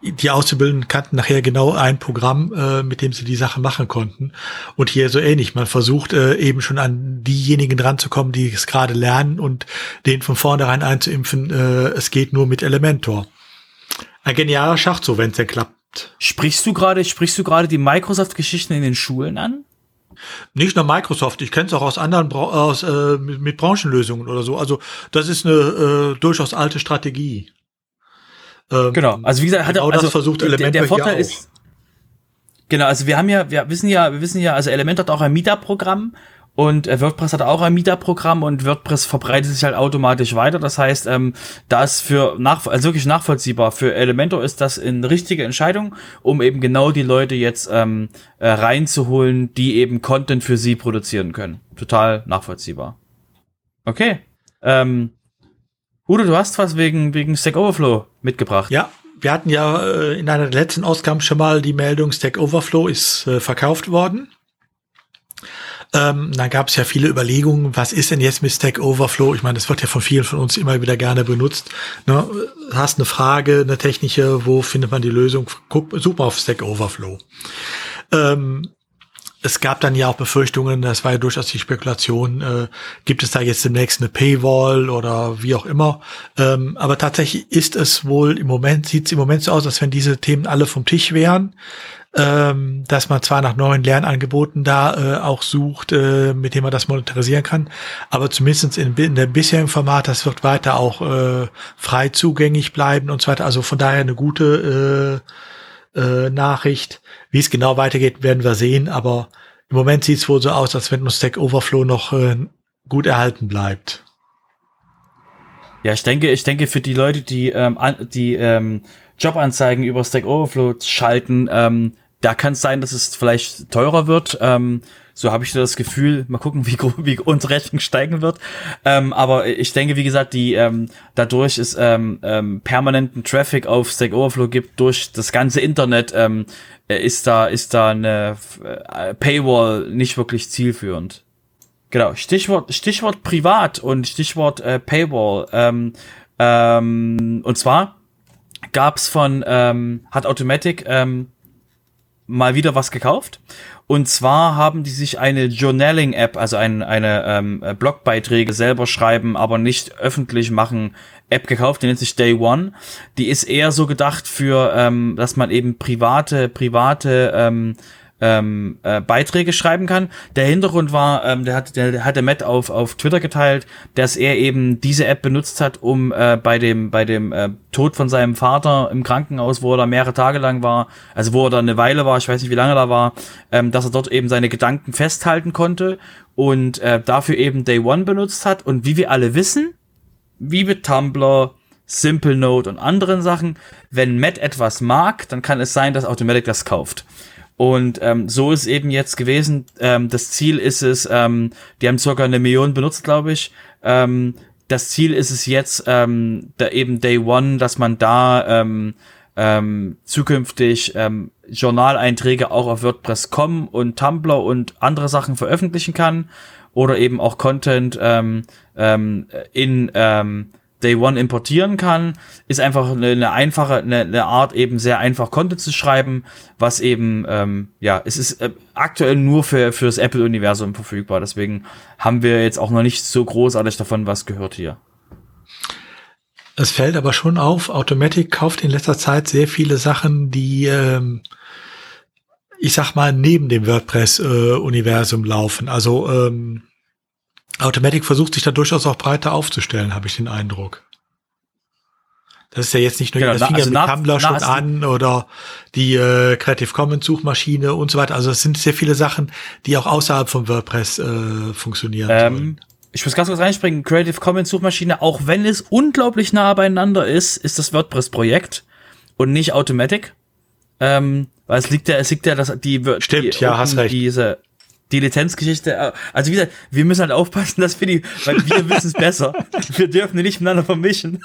die Auszubildenden kannten nachher genau ein Programm, äh, mit dem sie die Sache machen konnten. Und hier so ähnlich. Man versucht äh, eben schon an diejenigen dran zu kommen, die es gerade lernen und denen von vornherein einzuimpfen, äh, es geht nur mit Elementor. Ein genialer Schachzug, wenn es denn klappt. Sprichst du gerade, sprichst du gerade die Microsoft-Geschichten in den Schulen an? Nicht nur Microsoft, ich kenne es auch aus anderen Bra aus, äh, mit, mit Branchenlösungen oder so. Also das ist eine äh, durchaus alte Strategie. Ähm, genau, also wie gesagt, hat genau er also das versucht der, Elementor der Vorteil ist Genau, also wir haben ja, wir wissen ja, wir wissen ja, also Element hat auch ein Meetup-Programm und äh, WordPress hat auch ein Meetup-Programm und WordPress verbreitet sich halt automatisch weiter. Das heißt, ähm, das für nach, also wirklich nachvollziehbar. Für Elementor ist das eine richtige Entscheidung, um eben genau die Leute jetzt ähm, äh, reinzuholen, die eben Content für sie produzieren können. Total nachvollziehbar. Okay. Ähm, Udo, du hast was wegen, wegen Stack Overflow mitgebracht. Ja, wir hatten ja äh, in einer letzten Ausgaben schon mal die Meldung, Stack Overflow ist äh, verkauft worden. Ähm, dann gab es ja viele Überlegungen, was ist denn jetzt mit Stack Overflow? Ich meine, das wird ja von vielen von uns immer wieder gerne benutzt. Ne? Hast eine Frage, eine technische, wo findet man die Lösung? Guck, mal auf Stack Overflow. Ähm, es gab dann ja auch Befürchtungen, das war ja durchaus die Spekulation, äh, gibt es da jetzt demnächst eine Paywall oder wie auch immer. Ähm, aber tatsächlich ist es wohl im Moment, sieht es im Moment so aus, als wenn diese Themen alle vom Tisch wären. Ähm, dass man zwar nach neuen Lernangeboten da äh, auch sucht, äh, mit dem man das monetarisieren kann, aber zumindest in, in dem bisherigen Format, das wird weiter auch äh, frei zugänglich bleiben und so weiter. Also von daher eine gute äh, Nachricht. Wie es genau weitergeht, werden wir sehen, aber im Moment sieht es wohl so aus, als wenn uns Stack Overflow noch äh, gut erhalten bleibt. Ja, ich denke, ich denke für die Leute, die ähm, die ähm, Jobanzeigen über Stack Overflow schalten, ähm, da kann es sein, dass es vielleicht teurer wird. Ähm, so habe ich das Gefühl. Mal gucken, wie, wie unsere Rechnung steigen wird. Ähm, aber ich denke, wie gesagt, die ähm, dadurch es ähm, ähm, permanenten Traffic auf Stack Overflow gibt durch das ganze Internet, ähm, ist da ist da eine äh, Paywall nicht wirklich zielführend. Genau, Stichwort Stichwort privat und Stichwort äh, Paywall. Ähm, ähm, und zwar gab's von ähm, hat Automatic ähm, mal wieder was gekauft. Und zwar haben die sich eine Journaling-App, also ein, eine ähm, Blogbeiträge selber schreiben, aber nicht öffentlich machen, App gekauft, die nennt sich Day One. Die ist eher so gedacht für, ähm, dass man eben private, private ähm, ähm, äh, Beiträge schreiben kann. Der Hintergrund war, ähm, der hat der, der hat der Matt auf auf Twitter geteilt, dass er eben diese App benutzt hat, um äh, bei dem bei dem äh, Tod von seinem Vater im Krankenhaus, wo er da mehrere Tage lang war, also wo er da eine Weile war, ich weiß nicht wie lange er da war, ähm, dass er dort eben seine Gedanken festhalten konnte und äh, dafür eben Day One benutzt hat. Und wie wir alle wissen, wie mit Tumblr, Simple Note und anderen Sachen, wenn Matt etwas mag, dann kann es sein, dass Automatic das kauft. Und ähm, so ist eben jetzt gewesen. Ähm, das Ziel ist es, ähm, die haben circa eine Million benutzt, glaube ich. Ähm, das Ziel ist es jetzt, ähm, da eben Day One, dass man da ähm, ähm, zukünftig ähm, Journaleinträge auch auf WordPress.com und Tumblr und andere Sachen veröffentlichen kann oder eben auch Content ähm, ähm, in ähm, Day One importieren kann, ist einfach eine, eine einfache, eine, eine, Art eben sehr einfach Content zu schreiben, was eben, ähm, ja, es ist äh, aktuell nur für, für das Apple-Universum verfügbar. Deswegen haben wir jetzt auch noch nicht so großartig davon was gehört hier. Es fällt aber schon auf, Automatic kauft in letzter Zeit sehr viele Sachen, die, ähm, ich sag mal, neben dem WordPress-Universum äh, laufen. Also ähm, Automatic versucht sich da durchaus auch breiter aufzustellen, habe ich den Eindruck. Das ist ja jetzt nicht nur genau, das fing also ja mit Tumblr schon an oder die äh, Creative Commons Suchmaschine und so weiter. Also es sind sehr viele Sachen, die auch außerhalb von WordPress äh, funktionieren. Ähm, ich muss ganz kurz reinspringen. Creative Commons Suchmaschine, auch wenn es unglaublich nah beieinander ist, ist das WordPress-Projekt und nicht Automatic. Ähm, weil es liegt ja, es liegt ja, dass die, Stimmt, die, ja, hast recht. diese die Lizenzgeschichte. Äh, also wie gesagt, wir müssen halt aufpassen, dass wir die, weil wir wissen es besser. Wir dürfen die nicht miteinander vermischen.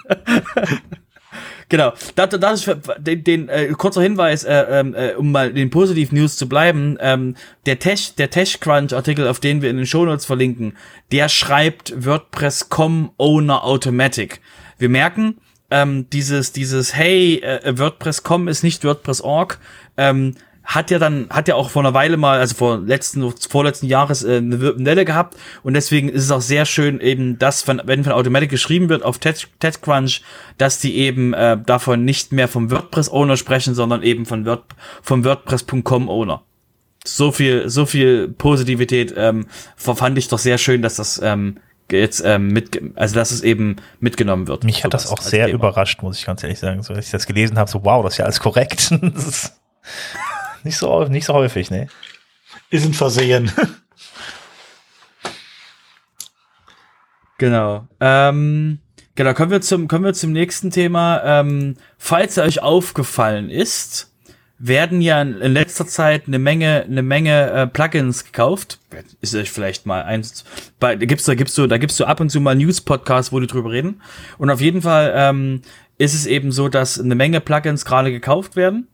genau. Das, das ist den, den äh, kurzer Hinweis, äh, ähm, äh, um mal den Positiv News zu bleiben. Ähm, der Tech, der TechCrunch Artikel, auf den wir in den Shownotes verlinken, der schreibt WordPress.com Owner Automatic. Wir merken, ähm, dieses, dieses, hey, äh, WordPress.com ist nicht WordPress.org, ähm, hat ja dann, hat ja auch vor einer Weile mal, also vor letzten, vorletzten Jahres äh, eine Welle gehabt und deswegen ist es auch sehr schön eben, dass von, wenn von Automatic geschrieben wird auf TechCrunch, dass die eben äh, davon nicht mehr vom WordPress-Owner sprechen, sondern eben von Word, vom WordPress.com-Owner. So viel, so viel Positivität ähm, fand ich doch sehr schön, dass das ähm, jetzt ähm, mit, also dass es eben mitgenommen wird. Mich hat das auch sehr Thema. überrascht, muss ich ganz ehrlich sagen. So, als ich das gelesen habe, so wow, das ist ja alles korrekt. Nicht so, nicht so häufig, ne? Ist ein Versehen. genau. Ähm, genau, kommen wir zum, kommen wir zum nächsten Thema. Ähm, falls euch aufgefallen ist, werden ja in letzter Zeit eine Menge, eine Menge äh, Plugins gekauft. Ist euch vielleicht mal eins. Bei, da gibt's da gibt's so, da gibt's so ab und zu mal News-Podcasts, wo die drüber reden. Und auf jeden Fall ähm, ist es eben so, dass eine Menge Plugins gerade gekauft werden.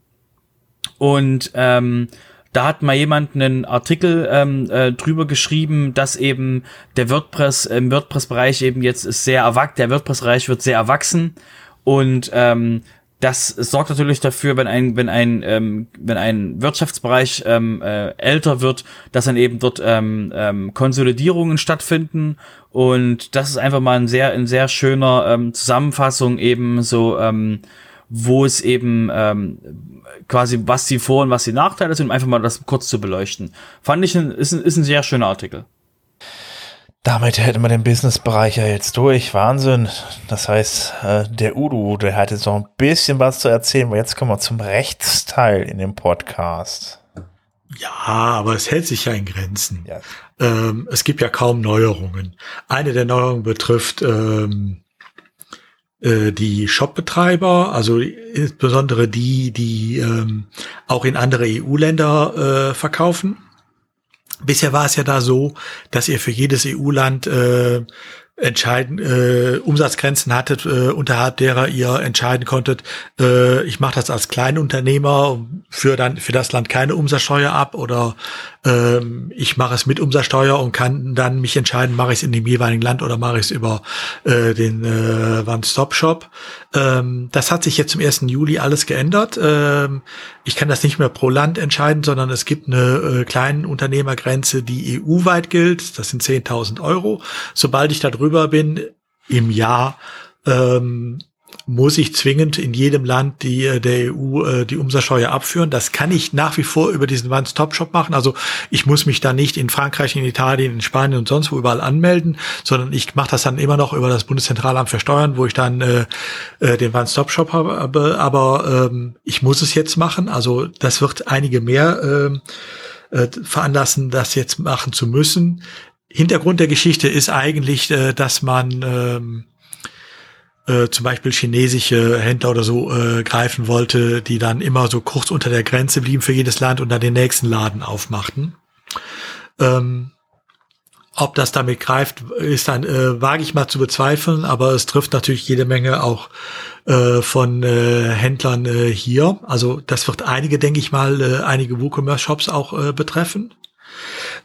Und ähm, da hat mal jemand einen Artikel ähm, äh, drüber geschrieben, dass eben der WordPress im WordPress-Bereich eben jetzt ist sehr erwachsen, der WordPress-Bereich wird sehr erwachsen und ähm, das sorgt natürlich dafür, wenn ein, wenn ein, ähm, wenn ein Wirtschaftsbereich ähm, äh, älter wird, dass dann eben dort ähm, ähm, Konsolidierungen stattfinden. Und das ist einfach mal ein sehr, ein sehr schöner ähm, Zusammenfassung eben so, ähm, wo es eben ähm, quasi, was die Vor- und was die Nachteile sind, um einfach mal das kurz zu beleuchten. Fand ich, ein, ist, ein, ist ein sehr schöner Artikel. Damit hätten wir den Businessbereich ja jetzt durch. Wahnsinn. Das heißt, äh, der Udo, der hat jetzt noch ein bisschen was zu erzählen, aber jetzt kommen wir zum Rechtsteil in dem Podcast. Ja, aber es hält sich ja in Grenzen. Ja. Ähm, es gibt ja kaum Neuerungen. Eine der Neuerungen betrifft ähm, äh, die Shopbetreiber, also insbesondere die, die ähm, auch in andere EU-Länder äh, verkaufen. Bisher war es ja da so, dass ihr für jedes EU-Land äh, entscheiden äh, Umsatzgrenzen hattet, äh, unterhalb derer ihr entscheiden konntet, äh, ich mache das als Kleinunternehmer für dann für das Land keine Umsatzsteuer ab oder ähm, ich mache es mit Umsatzsteuer und kann dann mich entscheiden, mache ich es in dem jeweiligen Land oder mache ich es über äh, den äh, One-Stop-Shop. Ähm, das hat sich jetzt zum 1. Juli alles geändert. Ähm, ich kann das nicht mehr pro Land entscheiden, sondern es gibt eine äh, kleine Unternehmergrenze, die EU-weit gilt. Das sind 10.000 Euro. Sobald ich da drüber bin, im Jahr ähm, muss ich zwingend in jedem Land die, äh, der EU äh, die Umsatzsteuer abführen. Das kann ich nach wie vor über diesen One-Stop-Shop machen. Also ich muss mich da nicht in Frankreich, in Italien, in Spanien und sonst wo überall anmelden, sondern ich mache das dann immer noch über das Bundeszentralamt für Steuern, wo ich dann äh, äh, den One-Stop-Shop habe. Aber ähm, ich muss es jetzt machen. Also das wird einige mehr äh, äh, veranlassen, das jetzt machen zu müssen. Hintergrund der Geschichte ist eigentlich, äh, dass man ähm, äh, zum Beispiel chinesische Händler oder so äh, greifen wollte, die dann immer so kurz unter der Grenze blieben für jedes Land und dann den nächsten Laden aufmachten. Ähm, ob das damit greift, ist dann äh, wage ich mal zu bezweifeln, aber es trifft natürlich jede Menge auch äh, von äh, Händlern äh, hier. Also das wird einige, denke ich mal, äh, einige WooCommerce-Shops auch äh, betreffen.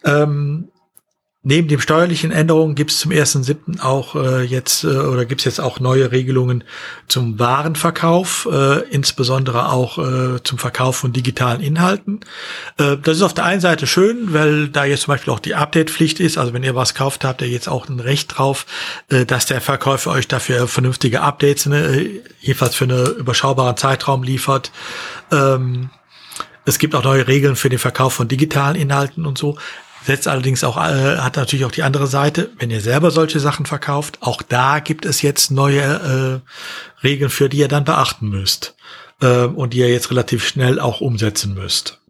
Ähm, Neben den steuerlichen Änderungen gibt es zum 1.7. auch äh, jetzt äh, oder gibt es jetzt auch neue Regelungen zum Warenverkauf, äh, insbesondere auch äh, zum Verkauf von digitalen Inhalten. Äh, das ist auf der einen Seite schön, weil da jetzt zum Beispiel auch die Update-Pflicht ist. Also wenn ihr was kauft, habt ihr jetzt auch ein Recht drauf, äh, dass der Verkäufer euch dafür vernünftige Updates, ne, jedenfalls für einen überschaubaren Zeitraum liefert. Ähm, es gibt auch neue Regeln für den Verkauf von digitalen Inhalten und so. Setzt allerdings auch, äh, hat natürlich auch die andere Seite, wenn ihr selber solche Sachen verkauft, auch da gibt es jetzt neue äh, Regeln, für die ihr dann beachten müsst äh, und die ihr jetzt relativ schnell auch umsetzen müsst.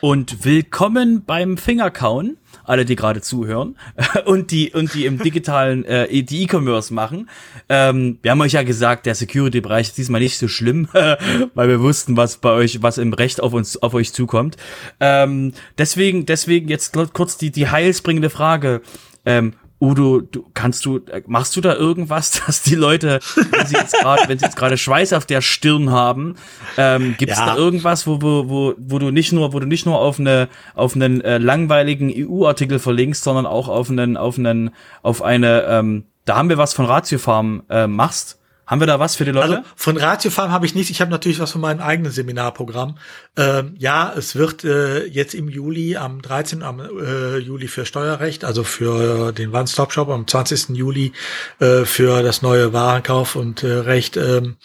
Und willkommen beim Fingerkauen alle, die gerade zuhören und die und die im digitalen äh, die E-Commerce machen. Ähm, wir haben euch ja gesagt, der Security-Bereich ist diesmal nicht so schlimm, weil wir wussten, was bei euch, was im Recht auf uns, auf euch zukommt. Ähm, deswegen, deswegen jetzt kurz die die heilsbringende Frage. Ähm, Udo, du kannst du äh, machst du da irgendwas, dass die Leute, wenn sie jetzt gerade, wenn sie jetzt gerade Schweiß auf der Stirn haben, ähm, gibt es ja. da irgendwas, wo, wo, wo, wo du nicht nur, wo du nicht nur auf eine auf einen äh, langweiligen EU-Artikel verlinkst, sondern auch auf einen auf einen auf eine, ähm, da haben wir was von Ratiofarm äh, machst? Haben wir da was für die Leute? Also von Ratiofarm habe ich nichts. Ich habe natürlich was von meinem eigenen Seminarprogramm. Ähm, ja, es wird äh, jetzt im Juli, am 13. Am, äh, Juli für Steuerrecht, also für den One-Stop-Shop, am 20. Juli äh, für das neue Warenkauf und äh, Recht ähm,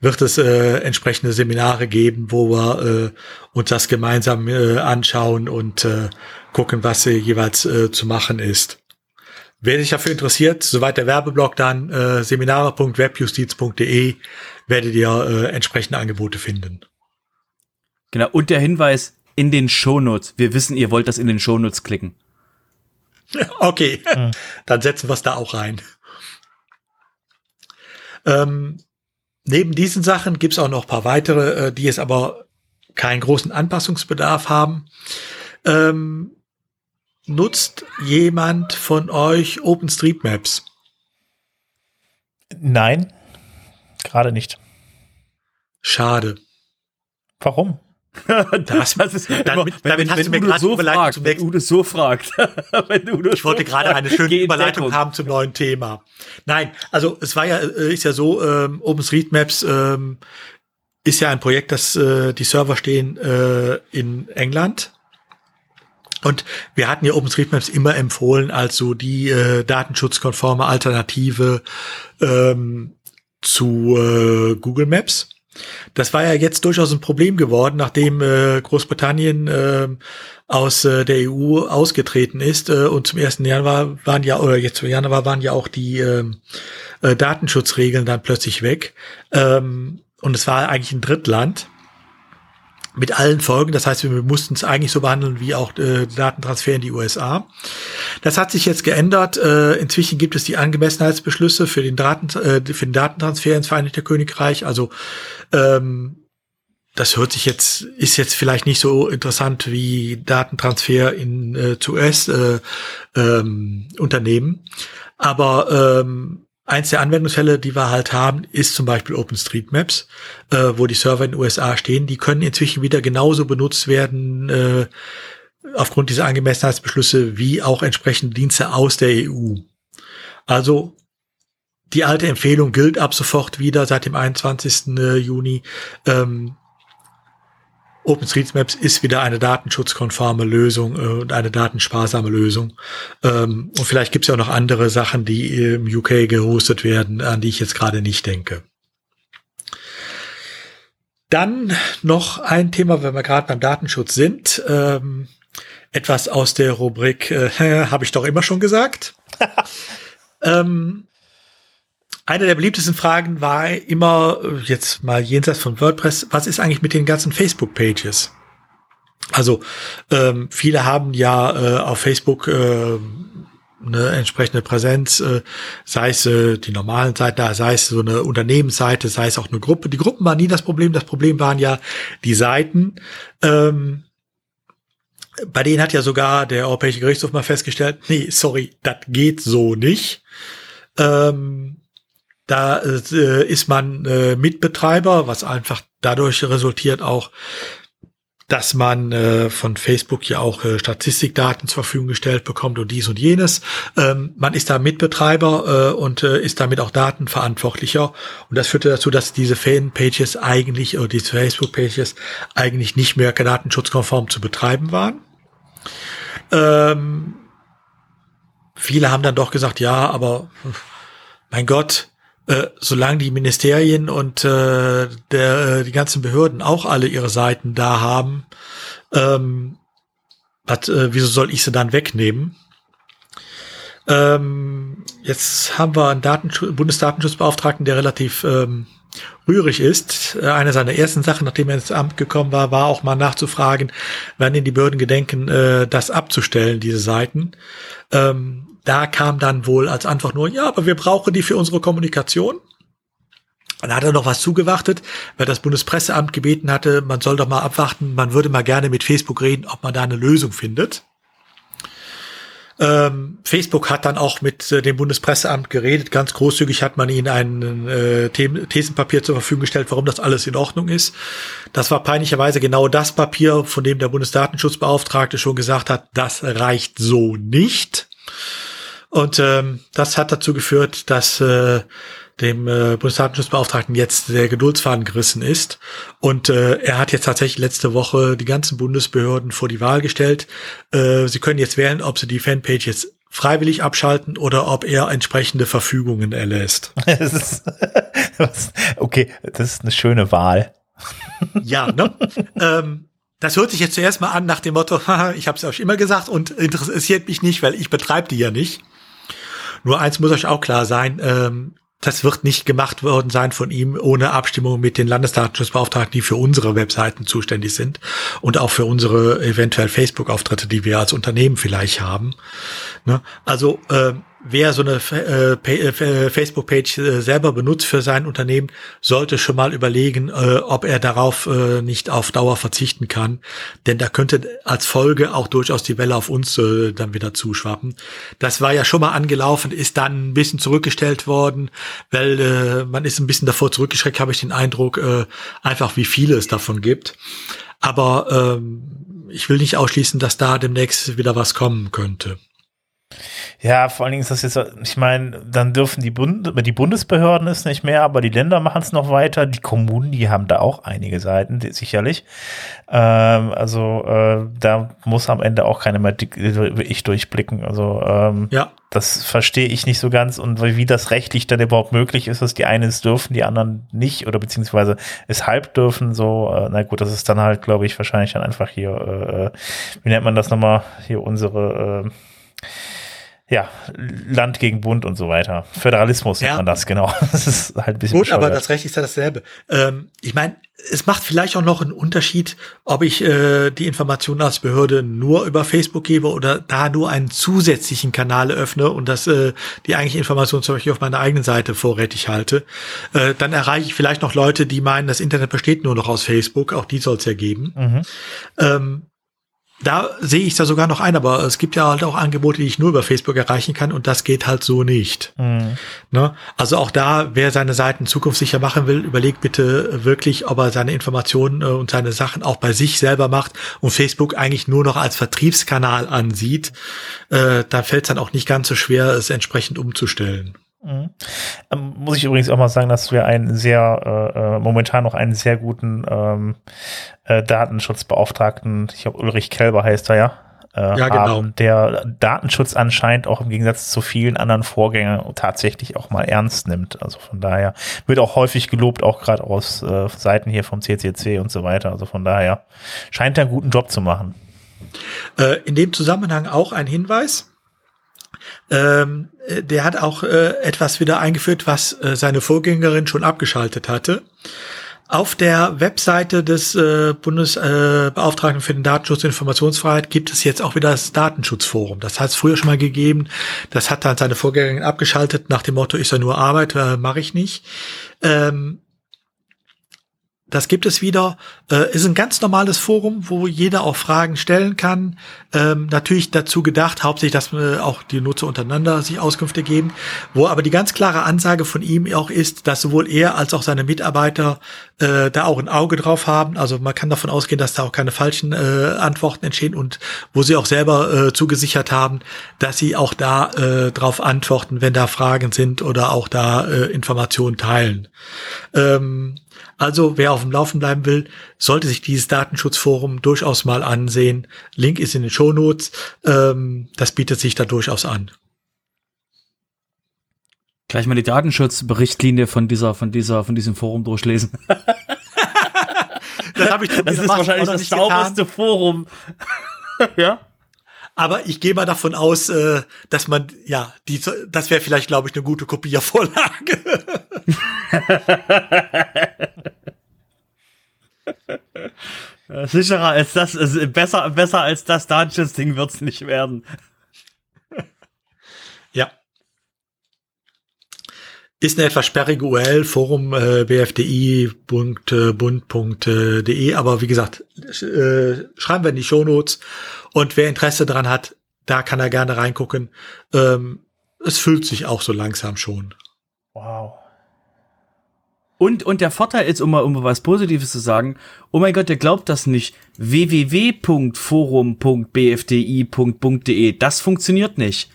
wird es äh, entsprechende Seminare geben, wo wir äh, uns das gemeinsam anschauen und gucken, was jeweils zu machen ist. Wer sich dafür interessiert, soweit der Werbeblock dann äh, seminare.webjustiz.de werdet ihr äh, entsprechende Angebote finden. Genau, und der Hinweis in den Shownotes. Wir wissen, ihr wollt das in den Shownotes klicken. Okay, mhm. dann setzen wir es da auch rein. Ähm, neben diesen Sachen gibt es auch noch ein paar weitere, äh, die jetzt aber keinen großen Anpassungsbedarf haben. Ähm, Nutzt jemand von euch OpenStreetMaps? Nein, gerade nicht. Schade. Warum? das, das ist, dann, damit, wenn, hast wenn, du mir gerade so fragt, zum nächsten. Udo so fragt. wenn Udo ich wollte so gerade eine schöne Überleitung haben zum neuen Thema. Nein, also es war ja, äh, ist ja so, ähm, OpenStreetMaps ähm, ist ja ein Projekt, das äh, die Server stehen äh, in England und wir hatten ja OpenStreetMaps immer empfohlen als so die äh, datenschutzkonforme Alternative ähm, zu äh, Google Maps. Das war ja jetzt durchaus ein Problem geworden, nachdem äh, Großbritannien äh, aus äh, der EU ausgetreten ist äh, und zum 1. Januar waren ja, oder jetzt zum Januar waren ja auch die äh, äh, Datenschutzregeln dann plötzlich weg. Ähm, und es war eigentlich ein Drittland mit allen Folgen. Das heißt, wir mussten es eigentlich so behandeln wie auch äh, Datentransfer in die USA. Das hat sich jetzt geändert. Äh, inzwischen gibt es die Angemessenheitsbeschlüsse für den, Daten, äh, für den Datentransfer ins Vereinigte Königreich. Also ähm, das hört sich jetzt, ist jetzt vielleicht nicht so interessant wie Datentransfer in äh, zu US-Unternehmen. Äh, ähm, Aber ähm, Eins der Anwendungsfälle, die wir halt haben, ist zum Beispiel OpenStreetMaps, äh, wo die Server in den USA stehen. Die können inzwischen wieder genauso benutzt werden äh, aufgrund dieser Angemessenheitsbeschlüsse wie auch entsprechende Dienste aus der EU. Also die alte Empfehlung gilt ab sofort wieder seit dem 21. Äh, Juni. Ähm, OpenStreetMaps ist wieder eine datenschutzkonforme Lösung äh, und eine datensparsame Lösung. Ähm, und vielleicht gibt es ja auch noch andere Sachen, die im UK gehostet werden, an die ich jetzt gerade nicht denke. Dann noch ein Thema, wenn wir gerade beim Datenschutz sind. Ähm, etwas aus der Rubrik, äh, habe ich doch immer schon gesagt. ähm, eine der beliebtesten Fragen war immer, äh, jetzt mal jenseits von WordPress, was ist eigentlich mit den ganzen Facebook-Pages? Also ähm, viele haben ja äh, auf Facebook äh, eine entsprechende Präsenz, äh, sei es äh, die normalen Seiten, sei es so eine Unternehmensseite, sei es auch eine Gruppe. Die Gruppen waren nie das Problem, das Problem waren ja die Seiten. Ähm, bei denen hat ja sogar der Europäische Gerichtshof mal festgestellt, nee, sorry, das geht so nicht. Ähm, da äh, ist man äh, Mitbetreiber, was einfach dadurch resultiert auch, dass man äh, von Facebook ja auch äh, Statistikdaten zur Verfügung gestellt bekommt und dies und jenes. Ähm, man ist da Mitbetreiber äh, und äh, ist damit auch Datenverantwortlicher. Und das führte dazu, dass diese Fanpages eigentlich, oder diese Facebook-Pages eigentlich nicht mehr datenschutzkonform zu betreiben waren. Ähm, viele haben dann doch gesagt, ja, aber mein Gott, äh, solange die Ministerien und äh, der, äh, die ganzen Behörden auch alle ihre Seiten da haben, ähm, hat, äh, wieso soll ich sie dann wegnehmen? Ähm, jetzt haben wir einen Datenschutz, Bundesdatenschutzbeauftragten, der relativ ähm, rührig ist. Äh, eine seiner ersten Sachen, nachdem er ins Amt gekommen war, war auch mal nachzufragen, wann denn die Behörden gedenken, äh, das abzustellen, diese Seiten. Ähm, da kam dann wohl als Antwort nur, ja, aber wir brauchen die für unsere Kommunikation. Dann hat er noch was zugewartet, weil das Bundespresseamt gebeten hatte, man soll doch mal abwarten, man würde mal gerne mit Facebook reden, ob man da eine Lösung findet. Ähm, Facebook hat dann auch mit äh, dem Bundespresseamt geredet. Ganz großzügig hat man ihnen ein äh, Thesenpapier zur Verfügung gestellt, warum das alles in Ordnung ist. Das war peinlicherweise genau das Papier, von dem der Bundesdatenschutzbeauftragte schon gesagt hat, das reicht so nicht. Und ähm, das hat dazu geführt, dass äh, dem äh, Bundesdatenschutzbeauftragten jetzt der Geduldsfaden gerissen ist. Und äh, er hat jetzt tatsächlich letzte Woche die ganzen Bundesbehörden vor die Wahl gestellt. Äh, sie können jetzt wählen, ob sie die Fanpage jetzt freiwillig abschalten oder ob er entsprechende Verfügungen erlässt. okay, das ist eine schöne Wahl. ja, ne? ähm, das hört sich jetzt zuerst mal an nach dem Motto, ich habe es euch immer gesagt und interessiert mich nicht, weil ich betreibe die ja nicht. Nur eins muss euch auch klar sein, ähm, das wird nicht gemacht worden sein von ihm ohne Abstimmung mit den Landesdatenschutzbeauftragten, die für unsere Webseiten zuständig sind und auch für unsere eventuell Facebook-Auftritte, die wir als Unternehmen vielleicht haben. Ne? Also äh, wer so eine äh, äh, Facebook-Page äh, selber benutzt für sein Unternehmen, sollte schon mal überlegen, äh, ob er darauf äh, nicht auf Dauer verzichten kann. Denn da könnte als Folge auch durchaus die Welle auf uns äh, dann wieder zuschwappen. Das war ja schon mal angelaufen, ist dann ein bisschen zurückgestellt worden, weil äh, man ist ein bisschen davor zurückgeschreckt, habe ich den Eindruck, äh, einfach wie viele es davon gibt. Aber ähm, ich will nicht ausschließen, dass da demnächst wieder was kommen könnte. Ja, vor allen Dingen ist das jetzt, ich meine, dann dürfen die, Bund die Bundesbehörden es nicht mehr, aber die Länder machen es noch weiter. Die Kommunen, die haben da auch einige Seiten, sicherlich. Ähm, also äh, da muss am Ende auch keine mehr ich durchblicken. Also ähm, ja. das verstehe ich nicht so ganz und wie das rechtlich dann überhaupt möglich ist, dass die einen es dürfen, die anderen nicht oder beziehungsweise es halb dürfen. So, äh, na gut, das ist dann halt, glaube ich, wahrscheinlich dann einfach hier, äh, äh wie nennt man das nochmal, hier unsere äh, ja, Land gegen Bund und so weiter. Föderalismus ja. nennt man das, genau. Das ist halt ein bisschen Gut, bescheuert. aber das Recht ist ja dasselbe. Ähm, ich meine, es macht vielleicht auch noch einen Unterschied, ob ich äh, die Informationen als Behörde nur über Facebook gebe oder da nur einen zusätzlichen Kanal öffne und das äh, die eigentliche Information zum Beispiel auf meiner eigenen Seite vorrätig halte. Äh, dann erreiche ich vielleicht noch Leute, die meinen, das Internet besteht nur noch aus Facebook. Auch die soll es ja geben. Mhm. Ähm, da sehe ich da sogar noch ein, aber es gibt ja halt auch Angebote, die ich nur über Facebook erreichen kann und das geht halt so nicht. Mhm. Ne? Also auch da, wer seine Seiten zukunftssicher machen will, überlegt bitte wirklich, ob er seine Informationen äh, und seine Sachen auch bei sich selber macht und Facebook eigentlich nur noch als Vertriebskanal ansieht. Äh, da fällt es dann auch nicht ganz so schwer, es entsprechend umzustellen. Mhm. Ähm, muss ich übrigens auch mal sagen, dass wir einen sehr, äh, äh momentan noch einen sehr guten ähm, äh, Datenschutzbeauftragten, ich glaube Ulrich Kelber heißt er ja, äh, ja, genau. haben, der Datenschutz anscheinend auch im Gegensatz zu vielen anderen Vorgängern tatsächlich auch mal ernst nimmt. Also von daher wird auch häufig gelobt, auch gerade aus äh, Seiten hier vom CCC und so weiter. Also von daher scheint er einen guten Job zu machen. Äh, in dem Zusammenhang auch ein Hinweis. Ähm, äh, der hat auch äh, etwas wieder eingeführt, was äh, seine Vorgängerin schon abgeschaltet hatte. Auf der Webseite des äh, Bundesbeauftragten für den Datenschutz und Informationsfreiheit gibt es jetzt auch wieder das Datenschutzforum. Das hat es früher schon mal gegeben. Das hat dann seine Vorgängerin abgeschaltet nach dem Motto, ist ja nur Arbeit, äh, mache ich nicht. Ähm, das gibt es wieder. Äh, ist ein ganz normales Forum, wo jeder auch Fragen stellen kann. Ähm, natürlich dazu gedacht, hauptsächlich, dass äh, auch die Nutzer untereinander sich Auskünfte geben. Wo aber die ganz klare Ansage von ihm auch ist, dass sowohl er als auch seine Mitarbeiter äh, da auch ein Auge drauf haben. Also man kann davon ausgehen, dass da auch keine falschen äh, Antworten entstehen und wo sie auch selber äh, zugesichert haben, dass sie auch da äh, drauf antworten, wenn da Fragen sind oder auch da äh, Informationen teilen. Ähm, also wer auf dem Laufen bleiben will, sollte sich dieses Datenschutzforum durchaus mal ansehen. Link ist in den Shownotes. Ähm, das bietet sich da durchaus an. Gleich mal die Datenschutzberichtlinie von dieser, von dieser, von diesem Forum durchlesen. das habe ich Das ist wahrscheinlich das sauberste Forum. ja. Aber ich gehe mal davon aus, äh, dass man, ja, die, das wäre vielleicht, glaube ich, eine gute Kopiervorlage. Sicherer als das, also besser, besser als das Dungeons-Ding wird's nicht werden. Ja. Ist eine etwas sperrige URL, Forum äh, bfdi.bund.de, aber wie gesagt, äh, schreiben wir in die Shownotes und wer Interesse daran hat, da kann er gerne reingucken. Ähm, es füllt sich auch so langsam schon. Wow. Und, und der Vorteil ist, um mal, um was Positives zu sagen, oh mein Gott, der glaubt das nicht. www.forum.bfdi.de, das funktioniert nicht.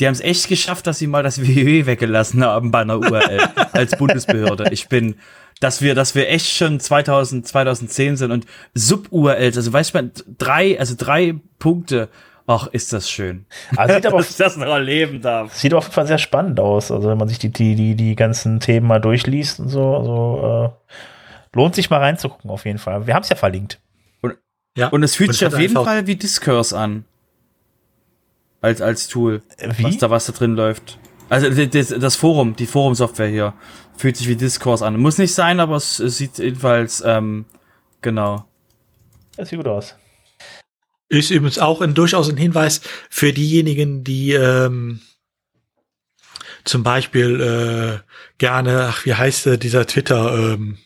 Die haben es echt geschafft, dass sie mal das www weggelassen haben bei einer URL als Bundesbehörde. Ich bin, dass wir, dass wir echt schon 2000, 2010 sind und Sub-URLs, also weißt du, drei, also drei Punkte Ach, ist das schön. Also sieht aber, dass ich das noch erleben darf. Sieht auf jeden Fall sehr spannend aus. Also wenn man sich die, die, die, die ganzen Themen mal durchliest und so, also äh, lohnt sich mal reinzugucken auf jeden Fall. Wir haben es ja verlinkt. Und, ja. und es fühlt und sich auf jeden Fall wie Discourse an. Als, als Tool. Wie? Was da, was da drin läuft. Also das, das Forum, die Forum-Software hier, fühlt sich wie Discourse an. Muss nicht sein, aber es, es sieht jedenfalls, ähm, genau. Das sieht gut aus. Ist übrigens auch ein, durchaus ein Hinweis für diejenigen, die ähm, zum Beispiel äh, gerne, ach, wie heißt äh, dieser Twitter, ähm,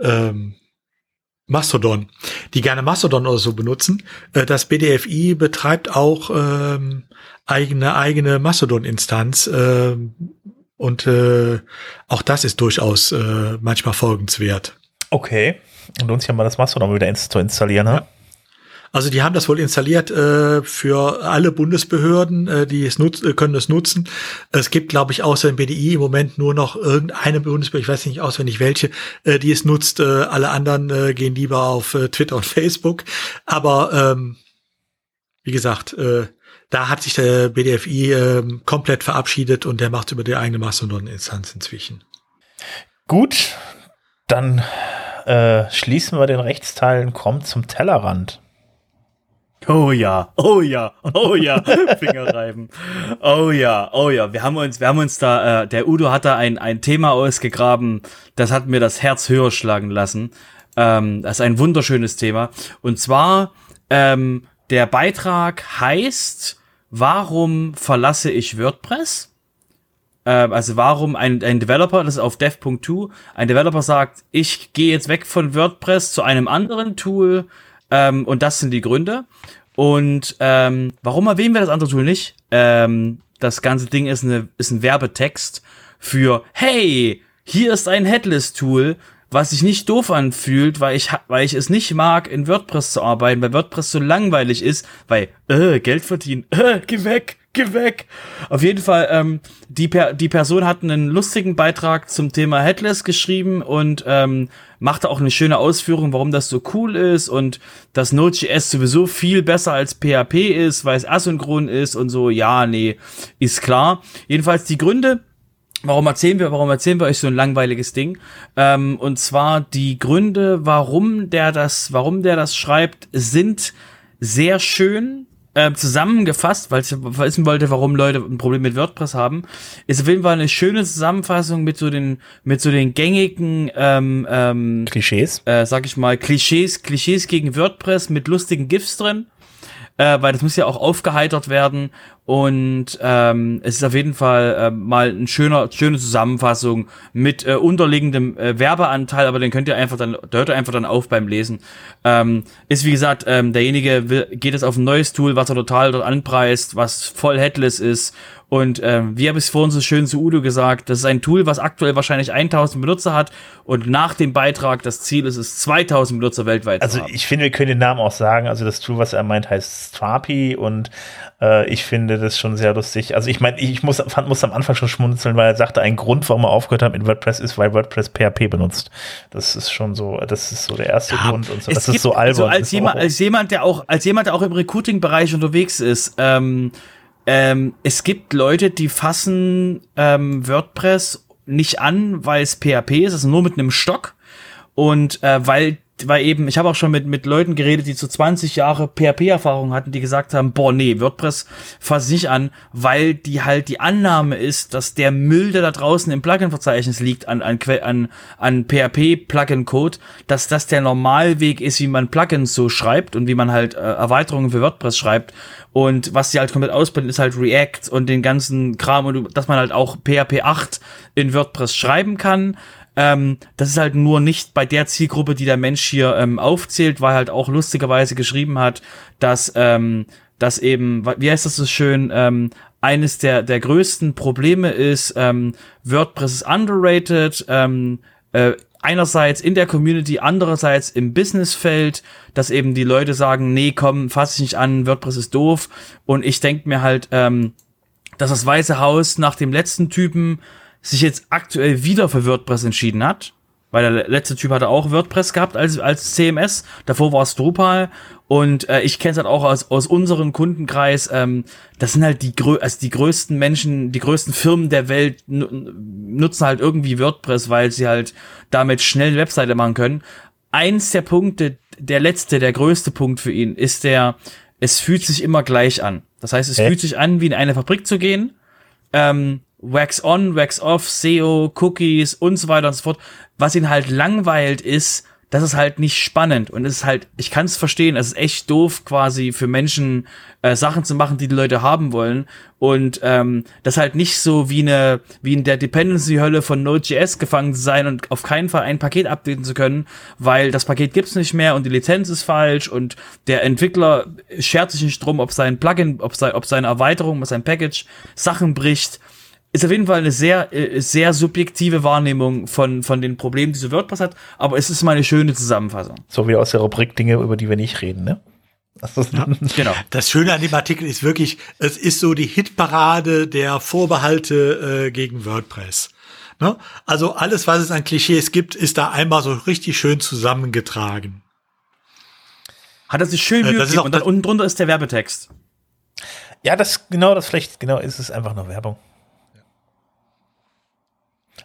ähm, Mastodon, die gerne Mastodon oder so benutzen. Äh, das BDFI betreibt auch ähm, eigene eigene Mastodon-Instanz äh, und äh, auch das ist durchaus äh, manchmal folgenswert. Okay, und uns ja mal das Mastodon wieder ins zu installieren, ne? Ja. Also die haben das wohl installiert äh, für alle Bundesbehörden, äh, die es nutz, äh, können es nutzen. Es gibt, glaube ich, außer dem BDI im Moment nur noch irgendeine Bundesbehörde, ich weiß nicht auswendig welche, äh, die es nutzt. Äh, alle anderen äh, gehen lieber auf äh, Twitter und Facebook. Aber ähm, wie gesagt, äh, da hat sich der BDFI äh, komplett verabschiedet und der macht über die eigene Mastodon-Instanz inzwischen. Gut, dann äh, schließen wir den Rechtsteil und kommen zum Tellerrand. Oh ja, oh ja, oh ja, Fingerreiben. Oh ja, oh ja. Wir haben uns, wir haben uns da, äh, der Udo hat da ein, ein Thema ausgegraben, das hat mir das Herz höher schlagen lassen. Ähm, das ist ein wunderschönes Thema. Und zwar, ähm, der Beitrag heißt, warum verlasse ich WordPress? Ähm, also warum ein, ein Developer, das ist auf dev.to, ein Developer sagt, ich gehe jetzt weg von WordPress zu einem anderen Tool, ähm, und das sind die Gründe. Und ähm, warum erwähnen wir das andere Tool nicht? Ähm, das ganze Ding ist, eine, ist ein Werbetext für, hey, hier ist ein Headless-Tool, was sich nicht doof anfühlt, weil ich, weil ich es nicht mag, in WordPress zu arbeiten, weil WordPress so langweilig ist, weil, äh, Geld verdienen, äh, geh weg, geh weg. Auf jeden Fall, ähm, die, per die Person hat einen lustigen Beitrag zum Thema Headless geschrieben und ähm, machte auch eine schöne Ausführung, warum das so cool ist und dass Node.js sowieso viel besser als PHP ist, weil es asynchron ist und so. Ja, nee, ist klar. Jedenfalls die Gründe, Warum erzählen wir, warum erzählen wir euch so ein langweiliges Ding? Ähm, und zwar die Gründe, warum der das, warum der das schreibt, sind sehr schön äh, zusammengefasst, weil ich wissen wollte, warum Leute ein Problem mit WordPress haben, ist auf jeden Fall eine schöne Zusammenfassung mit so den, mit so den gängigen ähm, ähm, Klischees, äh, sag ich mal, Klischees, Klischees gegen WordPress mit lustigen GIFs drin. Äh, weil das muss ja auch aufgeheitert werden Und ähm, es ist auf jeden Fall äh, mal ein schöner, schöne Zusammenfassung mit äh, unterliegendem äh, Werbeanteil, aber den könnt ihr einfach dann, da hört ihr einfach dann auf beim Lesen. Ähm, ist wie gesagt, ähm, derjenige will, geht jetzt auf ein neues Tool, was er total dort anpreist, was voll headless ist und ähm, wie habe ich es vorhin so schön zu Udo gesagt, das ist ein Tool, was aktuell wahrscheinlich 1000 Benutzer hat und nach dem Beitrag das Ziel ist es, 2000 Benutzer weltweit also zu haben. ich finde, wir können den Namen auch sagen. Also das Tool, was er meint, heißt Strapi und äh, ich finde das schon sehr lustig. Also ich meine, ich muss, fand, muss am Anfang schon schmunzeln, weil er sagte, ein Grund, warum er aufgehört hat mit WordPress ist, weil WordPress PHP benutzt. Das ist schon so, das ist so der erste Ja, Grund und so. Das gibt, ist so albern. Also als jemand, als jemand, der auch, als jemand, der auch im Recruiting-Bereich unterwegs ist, ähm, ähm, es gibt Leute, die fassen ähm, WordPress nicht an, weil es PHP ist, also nur mit einem Stock. Und äh, weil, weil eben, ich habe auch schon mit, mit Leuten geredet, die so 20 Jahre PHP-Erfahrung hatten, die gesagt haben, boah, nee, WordPress fass ich an, weil die halt die Annahme ist, dass der Müll, der da draußen im Plugin-Verzeichnis liegt, an, an, an, an PHP-Plugin-Code, dass das der Normalweg ist, wie man Plugins so schreibt und wie man halt äh, Erweiterungen für WordPress schreibt. Und was die halt komplett ausblenden, ist halt React und den ganzen Kram und dass man halt auch PHP 8 in WordPress schreiben kann. Ähm, das ist halt nur nicht bei der Zielgruppe, die der Mensch hier ähm, aufzählt, weil er halt auch lustigerweise geschrieben hat, dass, ähm, dass eben, wie heißt das so schön, ähm, eines der, der größten Probleme ist, ähm, WordPress ist underrated, ähm, äh, einerseits in der Community, andererseits im Businessfeld, dass eben die Leute sagen, nee, komm, fass ich nicht an, WordPress ist doof. Und ich denk mir halt, ähm, dass das Weiße Haus nach dem letzten Typen sich jetzt aktuell wieder für WordPress entschieden hat. Weil der letzte Typ hatte auch WordPress gehabt als, als CMS. Davor war es Drupal. Und äh, ich kenne es halt auch aus, aus unserem Kundenkreis. Ähm, das sind halt die, grö also die größten Menschen, die größten Firmen der Welt nu nutzen halt irgendwie WordPress, weil sie halt damit schnell eine Webseite machen können. Eins der Punkte, der letzte, der größte Punkt für ihn ist der, es fühlt sich immer gleich an. Das heißt, es Hä? fühlt sich an, wie in eine Fabrik zu gehen ähm, Wax on, Wax off, SEO, Cookies und so weiter und so fort. Was ihn halt langweilt ist, das ist halt nicht spannend und es ist halt, ich kann es verstehen, es ist echt doof quasi für Menschen äh, Sachen zu machen, die die Leute haben wollen und ähm, das halt nicht so wie eine wie in der Dependency-Hölle von Node.js gefangen zu sein und auf keinen Fall ein Paket updaten zu können, weil das Paket gibt's nicht mehr und die Lizenz ist falsch und der Entwickler schert sich nicht drum, ob sein Plugin, ob, sein, ob seine Erweiterung, ob sein Package Sachen bricht ist auf jeden Fall eine sehr, äh, sehr subjektive Wahrnehmung von, von den Problemen, die so WordPress hat, aber es ist mal eine schöne Zusammenfassung. so wie aus der Rubrik Dinge, über die wir nicht reden, ne? Das ist, Genau. Das Schöne an dem Artikel ist wirklich, es ist so die Hitparade der Vorbehalte äh, gegen WordPress. Ne? Also alles, was es an Klischees gibt, ist da einmal so richtig schön zusammengetragen. Hat er sich schön Äh, das ist auch und dann unten drunter ist der Werbetext. Ja, das genau das vielleicht genau ist es einfach nur Werbung.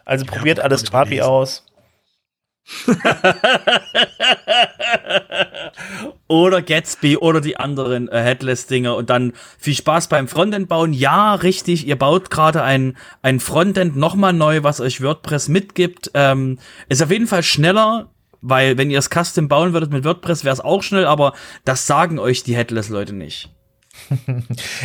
Also probiert Ja, alles lesen. aus. Oder Gatsby oder die anderen äh, Headless-Dinger und dann viel Spaß beim Frontend bauen. Ja, richtig, ihr baut gerade ein, ein Frontend nochmal neu, was euch WordPress mitgibt. Ähm, ist auf jeden Fall schneller, weil wenn ihr es custom bauen würdet mit WordPress, wäre es auch schnell, aber das sagen euch die Headless-Leute nicht.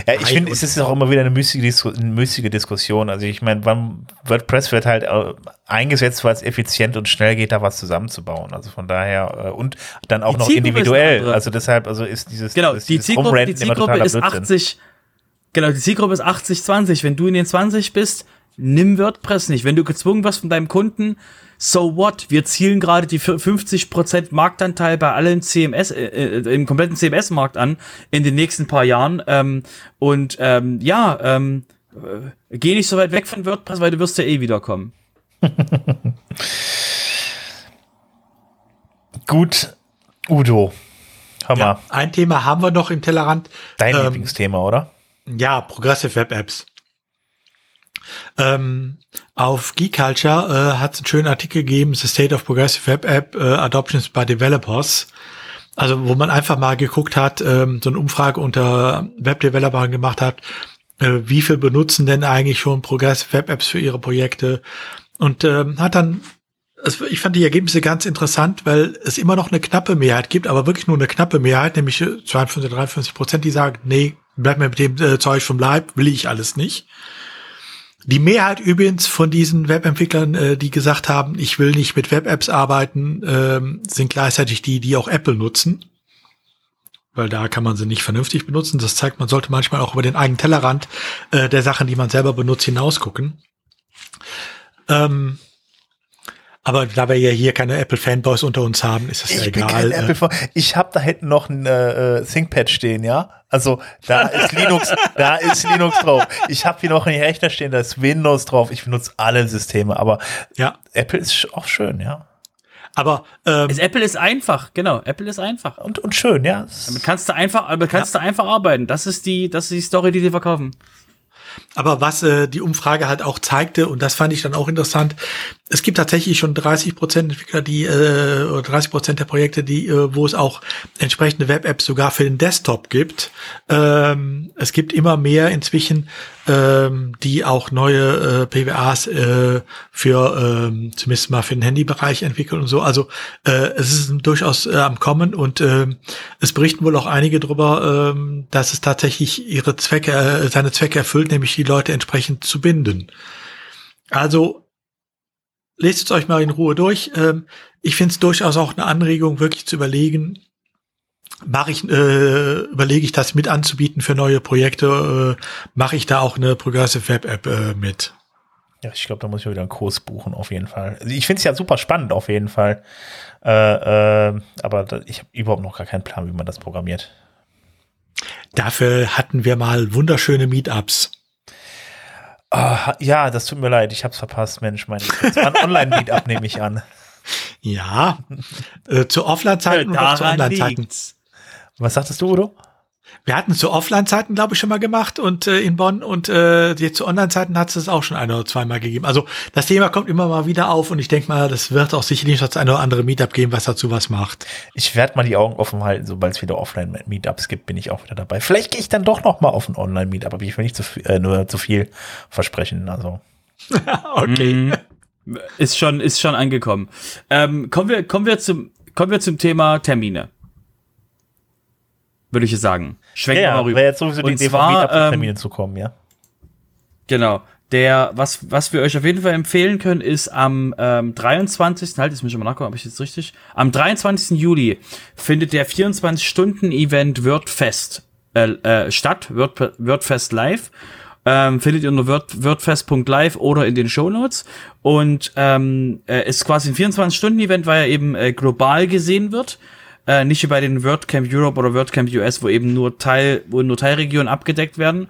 Ja, ich finde, es ist auch immer wieder eine müßige, Disku müßige Diskussion. Also ich meine, WordPress wird halt äh, eingesetzt, weil es effizient und schnell geht, da was zusammenzubauen. Also von daher äh, und dann auch Die noch Zielgruppe ist individuell. Also deshalb, also ist dieses Genau, dieses, die Zielgruppe, die Zielgruppe ist Blödsinn. 80, genau, die Zielgruppe ist 80, 20. Wenn du in den 20 bist, nimm WordPress nicht. Wenn du gezwungen wirst von deinem Kunden, so what? Wir zielen gerade die 50% Marktanteil bei allen CMS, äh, äh, im kompletten CMS-Markt an in den nächsten paar Jahren. Ähm, und ähm, ja, ähm, äh, geh nicht so weit weg von WordPress, weil du wirst ja eh wiederkommen. Gut, Udo. Hör mal, Ja, ein Thema haben wir noch im Tellerrand. dein ähm, Lieblingsthema, oder? Ja, Progressive Web Apps. Ähm, auf Geek Culture äh, hat es einen schönen Artikel gegeben, The State of Progressive Web App äh, Adoptions by Developers. Also wo man einfach mal geguckt hat, ähm, so eine Umfrage unter Webdevelopern gemacht hat, äh, wie viel benutzen denn eigentlich schon Progressive Web Apps für ihre Projekte und ähm, hat dann es, ich fand die Ergebnisse ganz interessant, weil es immer noch eine knappe Mehrheit gibt, aber wirklich nur eine knappe Mehrheit, nämlich äh, 52, 53 Prozent, die sagen, nee, bleib mir mit dem äh, Zeug vom Leib, will ich alles nicht. Die Mehrheit übrigens von diesen Webentwicklern, äh, die gesagt haben, ich will nicht mit Web-Apps arbeiten, ähm, sind gleichzeitig die, die auch Apple nutzen. Weil da kann man sie nicht vernünftig benutzen. Das zeigt, man sollte manchmal auch über den eigenen Tellerrand äh, der Sachen, die man selber benutzt, hinausgucken. Ähm, aber da wir ja hier keine Apple-Fanboys unter uns haben, ist das ja egal. Äh. ich habe da hinten noch ein äh, ThinkPad stehen, ja. Also da ist Linux, da ist Linux drauf. Ich habe hier noch einen Rechner stehen, da ist Windows drauf. Ich benutze alle Systeme, aber ja. Apple ist auch schön, ja. Aber ähm, es, Apple ist einfach, genau. Apple ist einfach und und schön, ja. Damit kannst du einfach, aber kannst ja. du einfach arbeiten. Das ist die, das ist die Story, die sie verkaufen. Aber was äh, die Umfrage halt auch zeigte, und das fand ich dann auch interessant, es gibt tatsächlich schon 30 Prozent Entwickler, die äh, oder 30 Prozent der Projekte, die, äh, wo es auch entsprechende Web-Apps sogar für den Desktop gibt. Ähm, es gibt immer mehr inzwischen, ähm, die auch neue äh, PWAs äh, für ähm, zumindest mal für den Handybereich entwickeln und so. Also äh, es ist durchaus äh, am Kommen und äh, es berichten wohl auch einige darüber, äh, dass es tatsächlich ihre Zwecke, äh, seine Zwecke erfüllt, nämlich die Leute entsprechend zu binden. Also lest es euch mal in Ruhe durch. Ähm, ich finde es durchaus auch eine Anregung, wirklich zu überlegen, mache ich, äh, überlege ich das mit anzubieten für neue Projekte, äh, mache ich da auch eine Progressive Web App äh, mit. Ja, ich glaube, da muss ich wieder einen Kurs buchen, auf jeden Fall. Also ich finde es ja super spannend, auf jeden Fall. Äh, äh, aber da, ich habe überhaupt noch gar keinen Plan, wie man das programmiert. Dafür hatten wir mal wunderschöne Meetups. Oh, ja, das tut mir leid, ich hab's verpasst, Mensch, meine ich. Das war ein Online-Meetup, nehme ich an. Ja, äh, zu Offline-Zeiten ja, und zu Online-Zeiten. Was sagtest du, Udo? Wir hatten es zu Offline-Zeiten, glaube ich, schon mal gemacht und äh, in Bonn und äh, jetzt zu Online-Zeiten hat es auch schon ein oder zweimal gegeben. Also das Thema kommt immer mal wieder auf und ich denke mal, das wird auch sicherlich das eine oder andere Meetup geben, was dazu was macht. Ich werde mal die Augen offen halten, sobald es wieder Offline-Meetups gibt, bin ich auch wieder dabei. Vielleicht gehe ich dann doch noch mal auf ein Online-Meetup, aber ich will nicht zu viel, äh, nur zu viel versprechen. Also okay. Mm, ist schon ist schon angekommen. Ähm, kommen wir kommen wir zum kommen wir zum Thema Termine würde ich sagen. Schwenken ja, wir mal rüber. Wäre jetzt sowieso die Idee, zwar, ähm, zu kommen, ja. Genau. Der, was, was wir euch auf jeden Fall empfehlen können, ist am ähm, 23. Halt, jetzt muss ich mal nachgucken, ob ich jetzt richtig. Am 23. Juli findet der 24-Stunden-Event WordFest äh, äh, statt, Word, WordFest Live. Ähm, findet ihr unter Word, wordfest.live oder in den Shownotes. Und ähm, äh, ist quasi ein 24-Stunden-Event, weil er eben äh, global gesehen wird. Äh, nicht wie bei den WordCamp Europe oder WordCamp US, wo eben nur Teil, wo nur Teilregionen abgedeckt werden.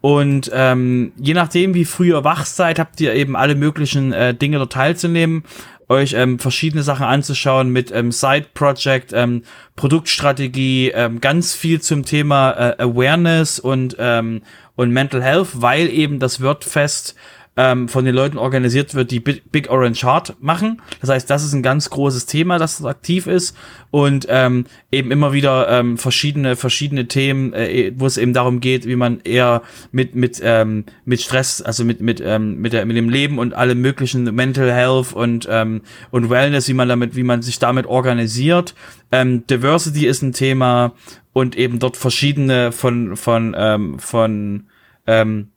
Und ähm, je nachdem, wie früh ihr wach seid, habt ihr eben alle möglichen äh, Dinge dort teilzunehmen, euch ähm, verschiedene Sachen anzuschauen mit ähm, Side Project, ähm, Produktstrategie, ähm, ganz viel zum Thema äh, Awareness und ähm, und Mental Health, weil eben das WordFest ähm, von den Leuten organisiert wird, die Big Orange Heart machen. Das heißt, das ist ein ganz großes Thema, das aktiv ist und ähm, eben immer wieder ähm, verschiedene verschiedene Themen, äh, wo es eben darum geht, wie man eher mit mit ähm, mit Stress, also mit mit ähm, mit der mit dem Leben und allem möglichen Mental Health und ähm, und Wellness, wie man damit, wie man sich damit organisiert. Ähm, Diversity ist ein Thema und eben dort verschiedene von von ähm, von ähm,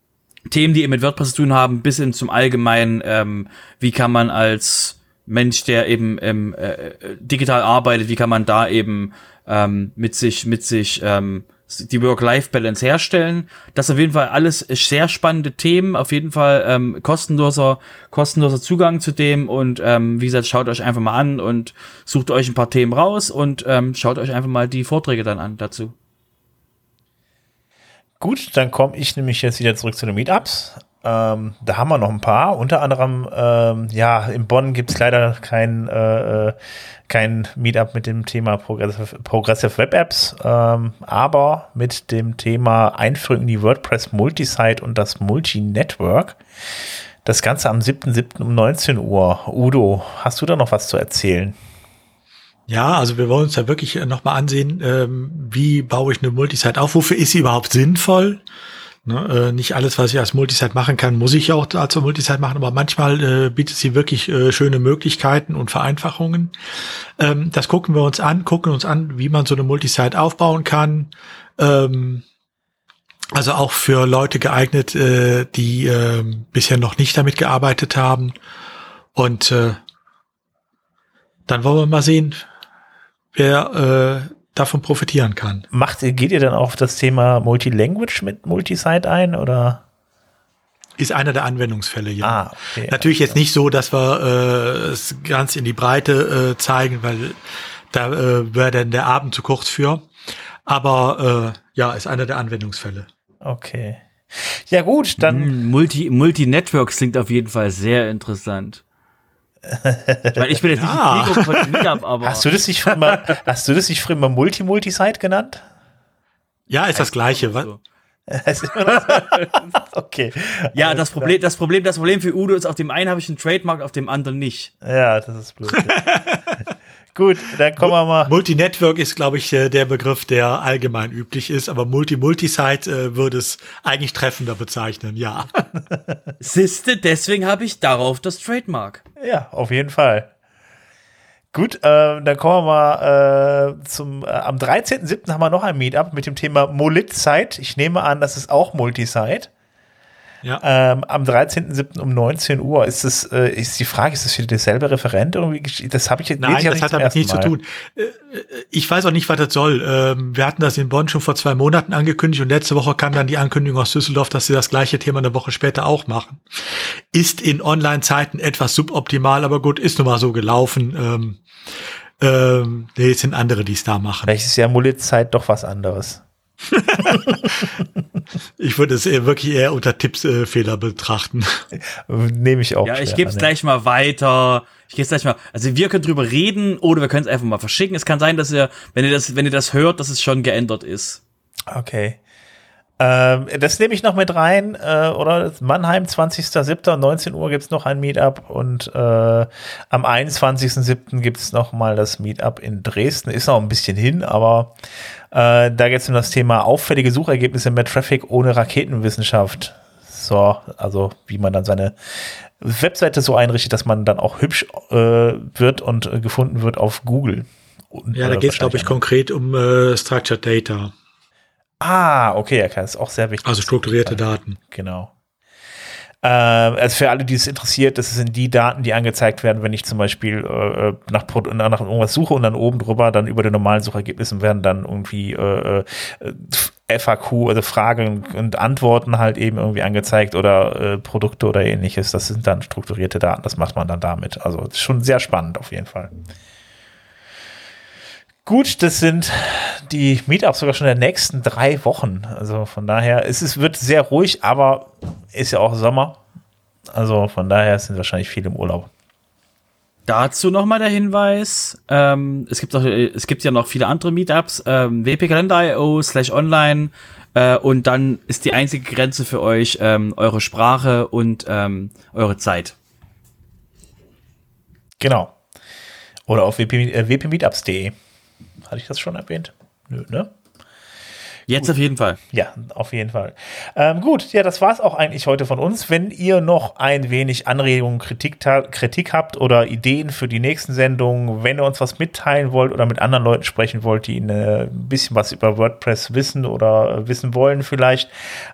Themen, die eben mit WordPress zu tun haben, bis hin zum Allgemeinen, ähm, wie kann man als Mensch, der eben ähm, äh, digital arbeitet, wie kann man da eben ähm, mit sich, mit sich ähm, die Work-Life-Balance herstellen. Das auf jeden Fall alles sehr spannende Themen, auf jeden Fall ähm, kostenloser, kostenloser Zugang zu dem und ähm, wie gesagt, schaut euch einfach mal an und sucht euch ein paar Themen raus und ähm, schaut euch einfach mal die Vorträge dann an dazu. Gut, dann komme ich nämlich jetzt wieder zurück zu den Meetups. Ähm, da haben wir noch ein paar. Unter anderem, ähm, ja, in Bonn gibt es leider kein, äh, äh, kein Meetup mit dem Thema Progressive, Progressive Web Apps, ähm, aber mit dem Thema Einführung in die WordPress Multisite und das Multi-Network. Das Ganze am 7.7. um 19 Uhr. Udo, hast du da noch was zu erzählen? Ja, also wir wollen uns da wirklich äh, nochmal ansehen, ähm, wie baue ich eine Multisite auf, wofür ist sie überhaupt sinnvoll? Ne, äh, nicht alles, was ich als Multisite machen kann, muss ich auch als Multisite machen, aber manchmal äh, bietet sie wirklich äh, schöne Möglichkeiten und Vereinfachungen. Ähm, das gucken wir uns an, gucken uns an, wie man so eine Multisite aufbauen kann. Ähm, Also auch für Leute geeignet, äh, die äh, bisher noch nicht damit gearbeitet haben. Und äh, dann wollen wir mal sehen, wer äh, davon profitieren kann. Macht, geht ihr dann auf das Thema Multilanguage mit Multisite ein oder? Ist einer der Anwendungsfälle, ja. Ah, okay. Natürlich jetzt nicht so, dass wir äh, es ganz in die Breite äh, zeigen, weil da äh, wäre dann der Abend zu kurz für. Aber äh, ja, ist einer der Anwendungsfälle. Okay. Ja gut, dann Hm, Multi, Multi-Networks klingt auf jeden Fall sehr interessant. Weil ich bin jetzt Ja. nicht von Meetup, aber hast du das nicht früher mal, hast du das nicht früher mal Multi-Multisite genannt? Ja, ist das Gleiche. wa- so. Das ist immer noch so. okay. Ja, Alles das klar. Problem, das Problem, das Problem für Udo ist, auf dem einen habe ich einen Trademark, auf dem anderen nicht. Ja, das ist blöd. Gut, dann kommen wir mal. Multi-Network ist, glaube ich, äh, der Begriff, der allgemein üblich ist, aber Multi-Multisite äh, würde es eigentlich treffender bezeichnen, ja. Siste, deswegen habe ich darauf das Trademark. Ja, auf jeden Fall. Gut, äh, dann kommen wir mal äh, zum. Äh, am 13.07. haben wir noch ein Meetup mit dem Thema Molit-Site. Ich nehme an, das ist auch Multisite. Ja. Ähm, am 13.07. um 19 Uhr ist es, äh, ist die Frage, ist das wieder derselbe Referent irgendwie? Das habe ich jetzt Nein, das nicht hat damit nichts zu tun. Äh, äh, Ich weiß auch nicht, was das soll. Ähm, Wir hatten das in Bonn schon vor zwei Monaten angekündigt und letzte Woche kam dann die Ankündigung aus Düsseldorf, dass sie das gleiche Thema eine Woche später auch machen. Ist in Online-Zeiten etwas suboptimal, aber gut, ist nun mal so gelaufen. Ähm, ähm, nee, es sind andere, die es da machen. Vielleicht ist ja Molit-Site doch was anderes. Ich würde es eher wirklich eher unter Tippsfehler betrachten. Nehme ich auch. Ja, ich gebe es an. gleich mal weiter. Ich gebe es gleich mal. Also wir können drüber reden oder wir können es einfach mal verschicken. Es kann sein, dass ihr, wenn ihr das, wenn ihr das hört, dass es schon geändert ist. Okay. Ähm, das nehme ich noch mit rein, äh, oder? Mannheim, 20.07. 19 Uhr gibt's noch ein Meetup und äh, am 21.07. gibt's noch mal das Meetup in Dresden. Ist noch ein bisschen hin, aber äh, da geht's um das Thema auffällige Suchergebnisse mit Traffic ohne Raketenwissenschaft. So, also wie man dann seine Webseite so einrichtet, dass man dann auch hübsch äh, wird und äh, gefunden wird auf Google. Und, Ja, da äh, geht es, glaube ich, wahrscheinlich konkret um Structured Data, Ah, okay, ja, klar, ist auch sehr wichtig. also strukturierte Daten. Genau. Ähm, also für alle, die es interessiert, das sind die Daten, die angezeigt werden, wenn ich zum Beispiel äh, nach, Pro- nach irgendwas suche und dann oben drüber, dann über den normalen Suchergebnissen werden dann irgendwie äh, äh, FAQ, also Fragen und Antworten halt eben irgendwie angezeigt oder äh, Produkte oder ähnliches. Das sind dann strukturierte Daten, das macht man dann damit. Also schon sehr spannend auf jeden Fall. Gut, das sind die Meetups sogar schon der nächsten drei Wochen. Also von daher, es ist, wird sehr ruhig, aber ist ja auch Sommer. Also von daher sind wahrscheinlich viele im Urlaub. Dazu nochmal der Hinweis, ähm, es, gibt auch, es gibt ja noch viele andere Meetups, ähm, wpkalender.io slash online äh, und dann ist die einzige Grenze für euch ähm, eure Sprache und ähm, eure Zeit. Genau. Oder auf wp, äh, wpmeetups.de. Hatte ich das schon erwähnt? Nö, ne? Jetzt auf jeden Fall. Ja, auf jeden Fall. Ähm, gut, ja, das war's auch eigentlich heute von uns. Wenn ihr noch ein wenig Anregungen, Kritik, Kritik habt oder Ideen für die nächsten Sendungen, wenn ihr uns was mitteilen wollt oder mit anderen Leuten sprechen wollt, die ein bisschen was über WordPress wissen oder wissen wollen vielleicht,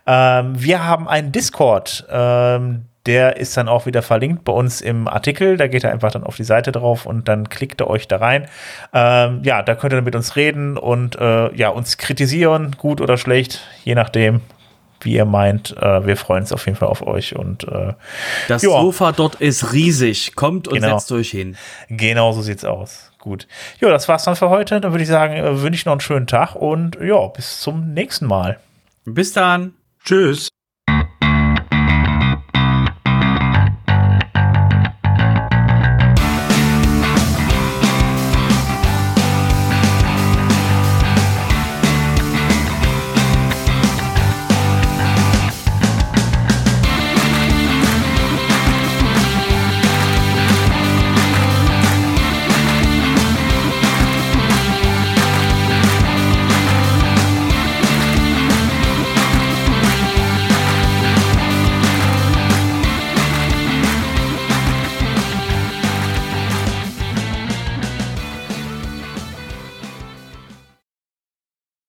ähm, wir haben einen Discord. Ähm, der ist dann auch wieder verlinkt bei uns im Artikel. Da geht ihr einfach dann auf die Seite drauf und dann klickt ihr euch da rein. Ähm, ja, da könnt ihr mit uns reden und äh, ja, uns kritisieren, gut oder schlecht, je nachdem, wie ihr meint. Äh, wir freuen uns auf jeden Fall auf euch und äh, Das Ja. Sofa dort ist riesig. Kommt und Genau. setzt euch hin. genau so sieht's aus. Gut. Ja, das war's dann für heute. Dann würde ich sagen, äh, wünsche ich noch einen schönen Tag und ja, bis zum nächsten Mal. Bis dann. Tschüss.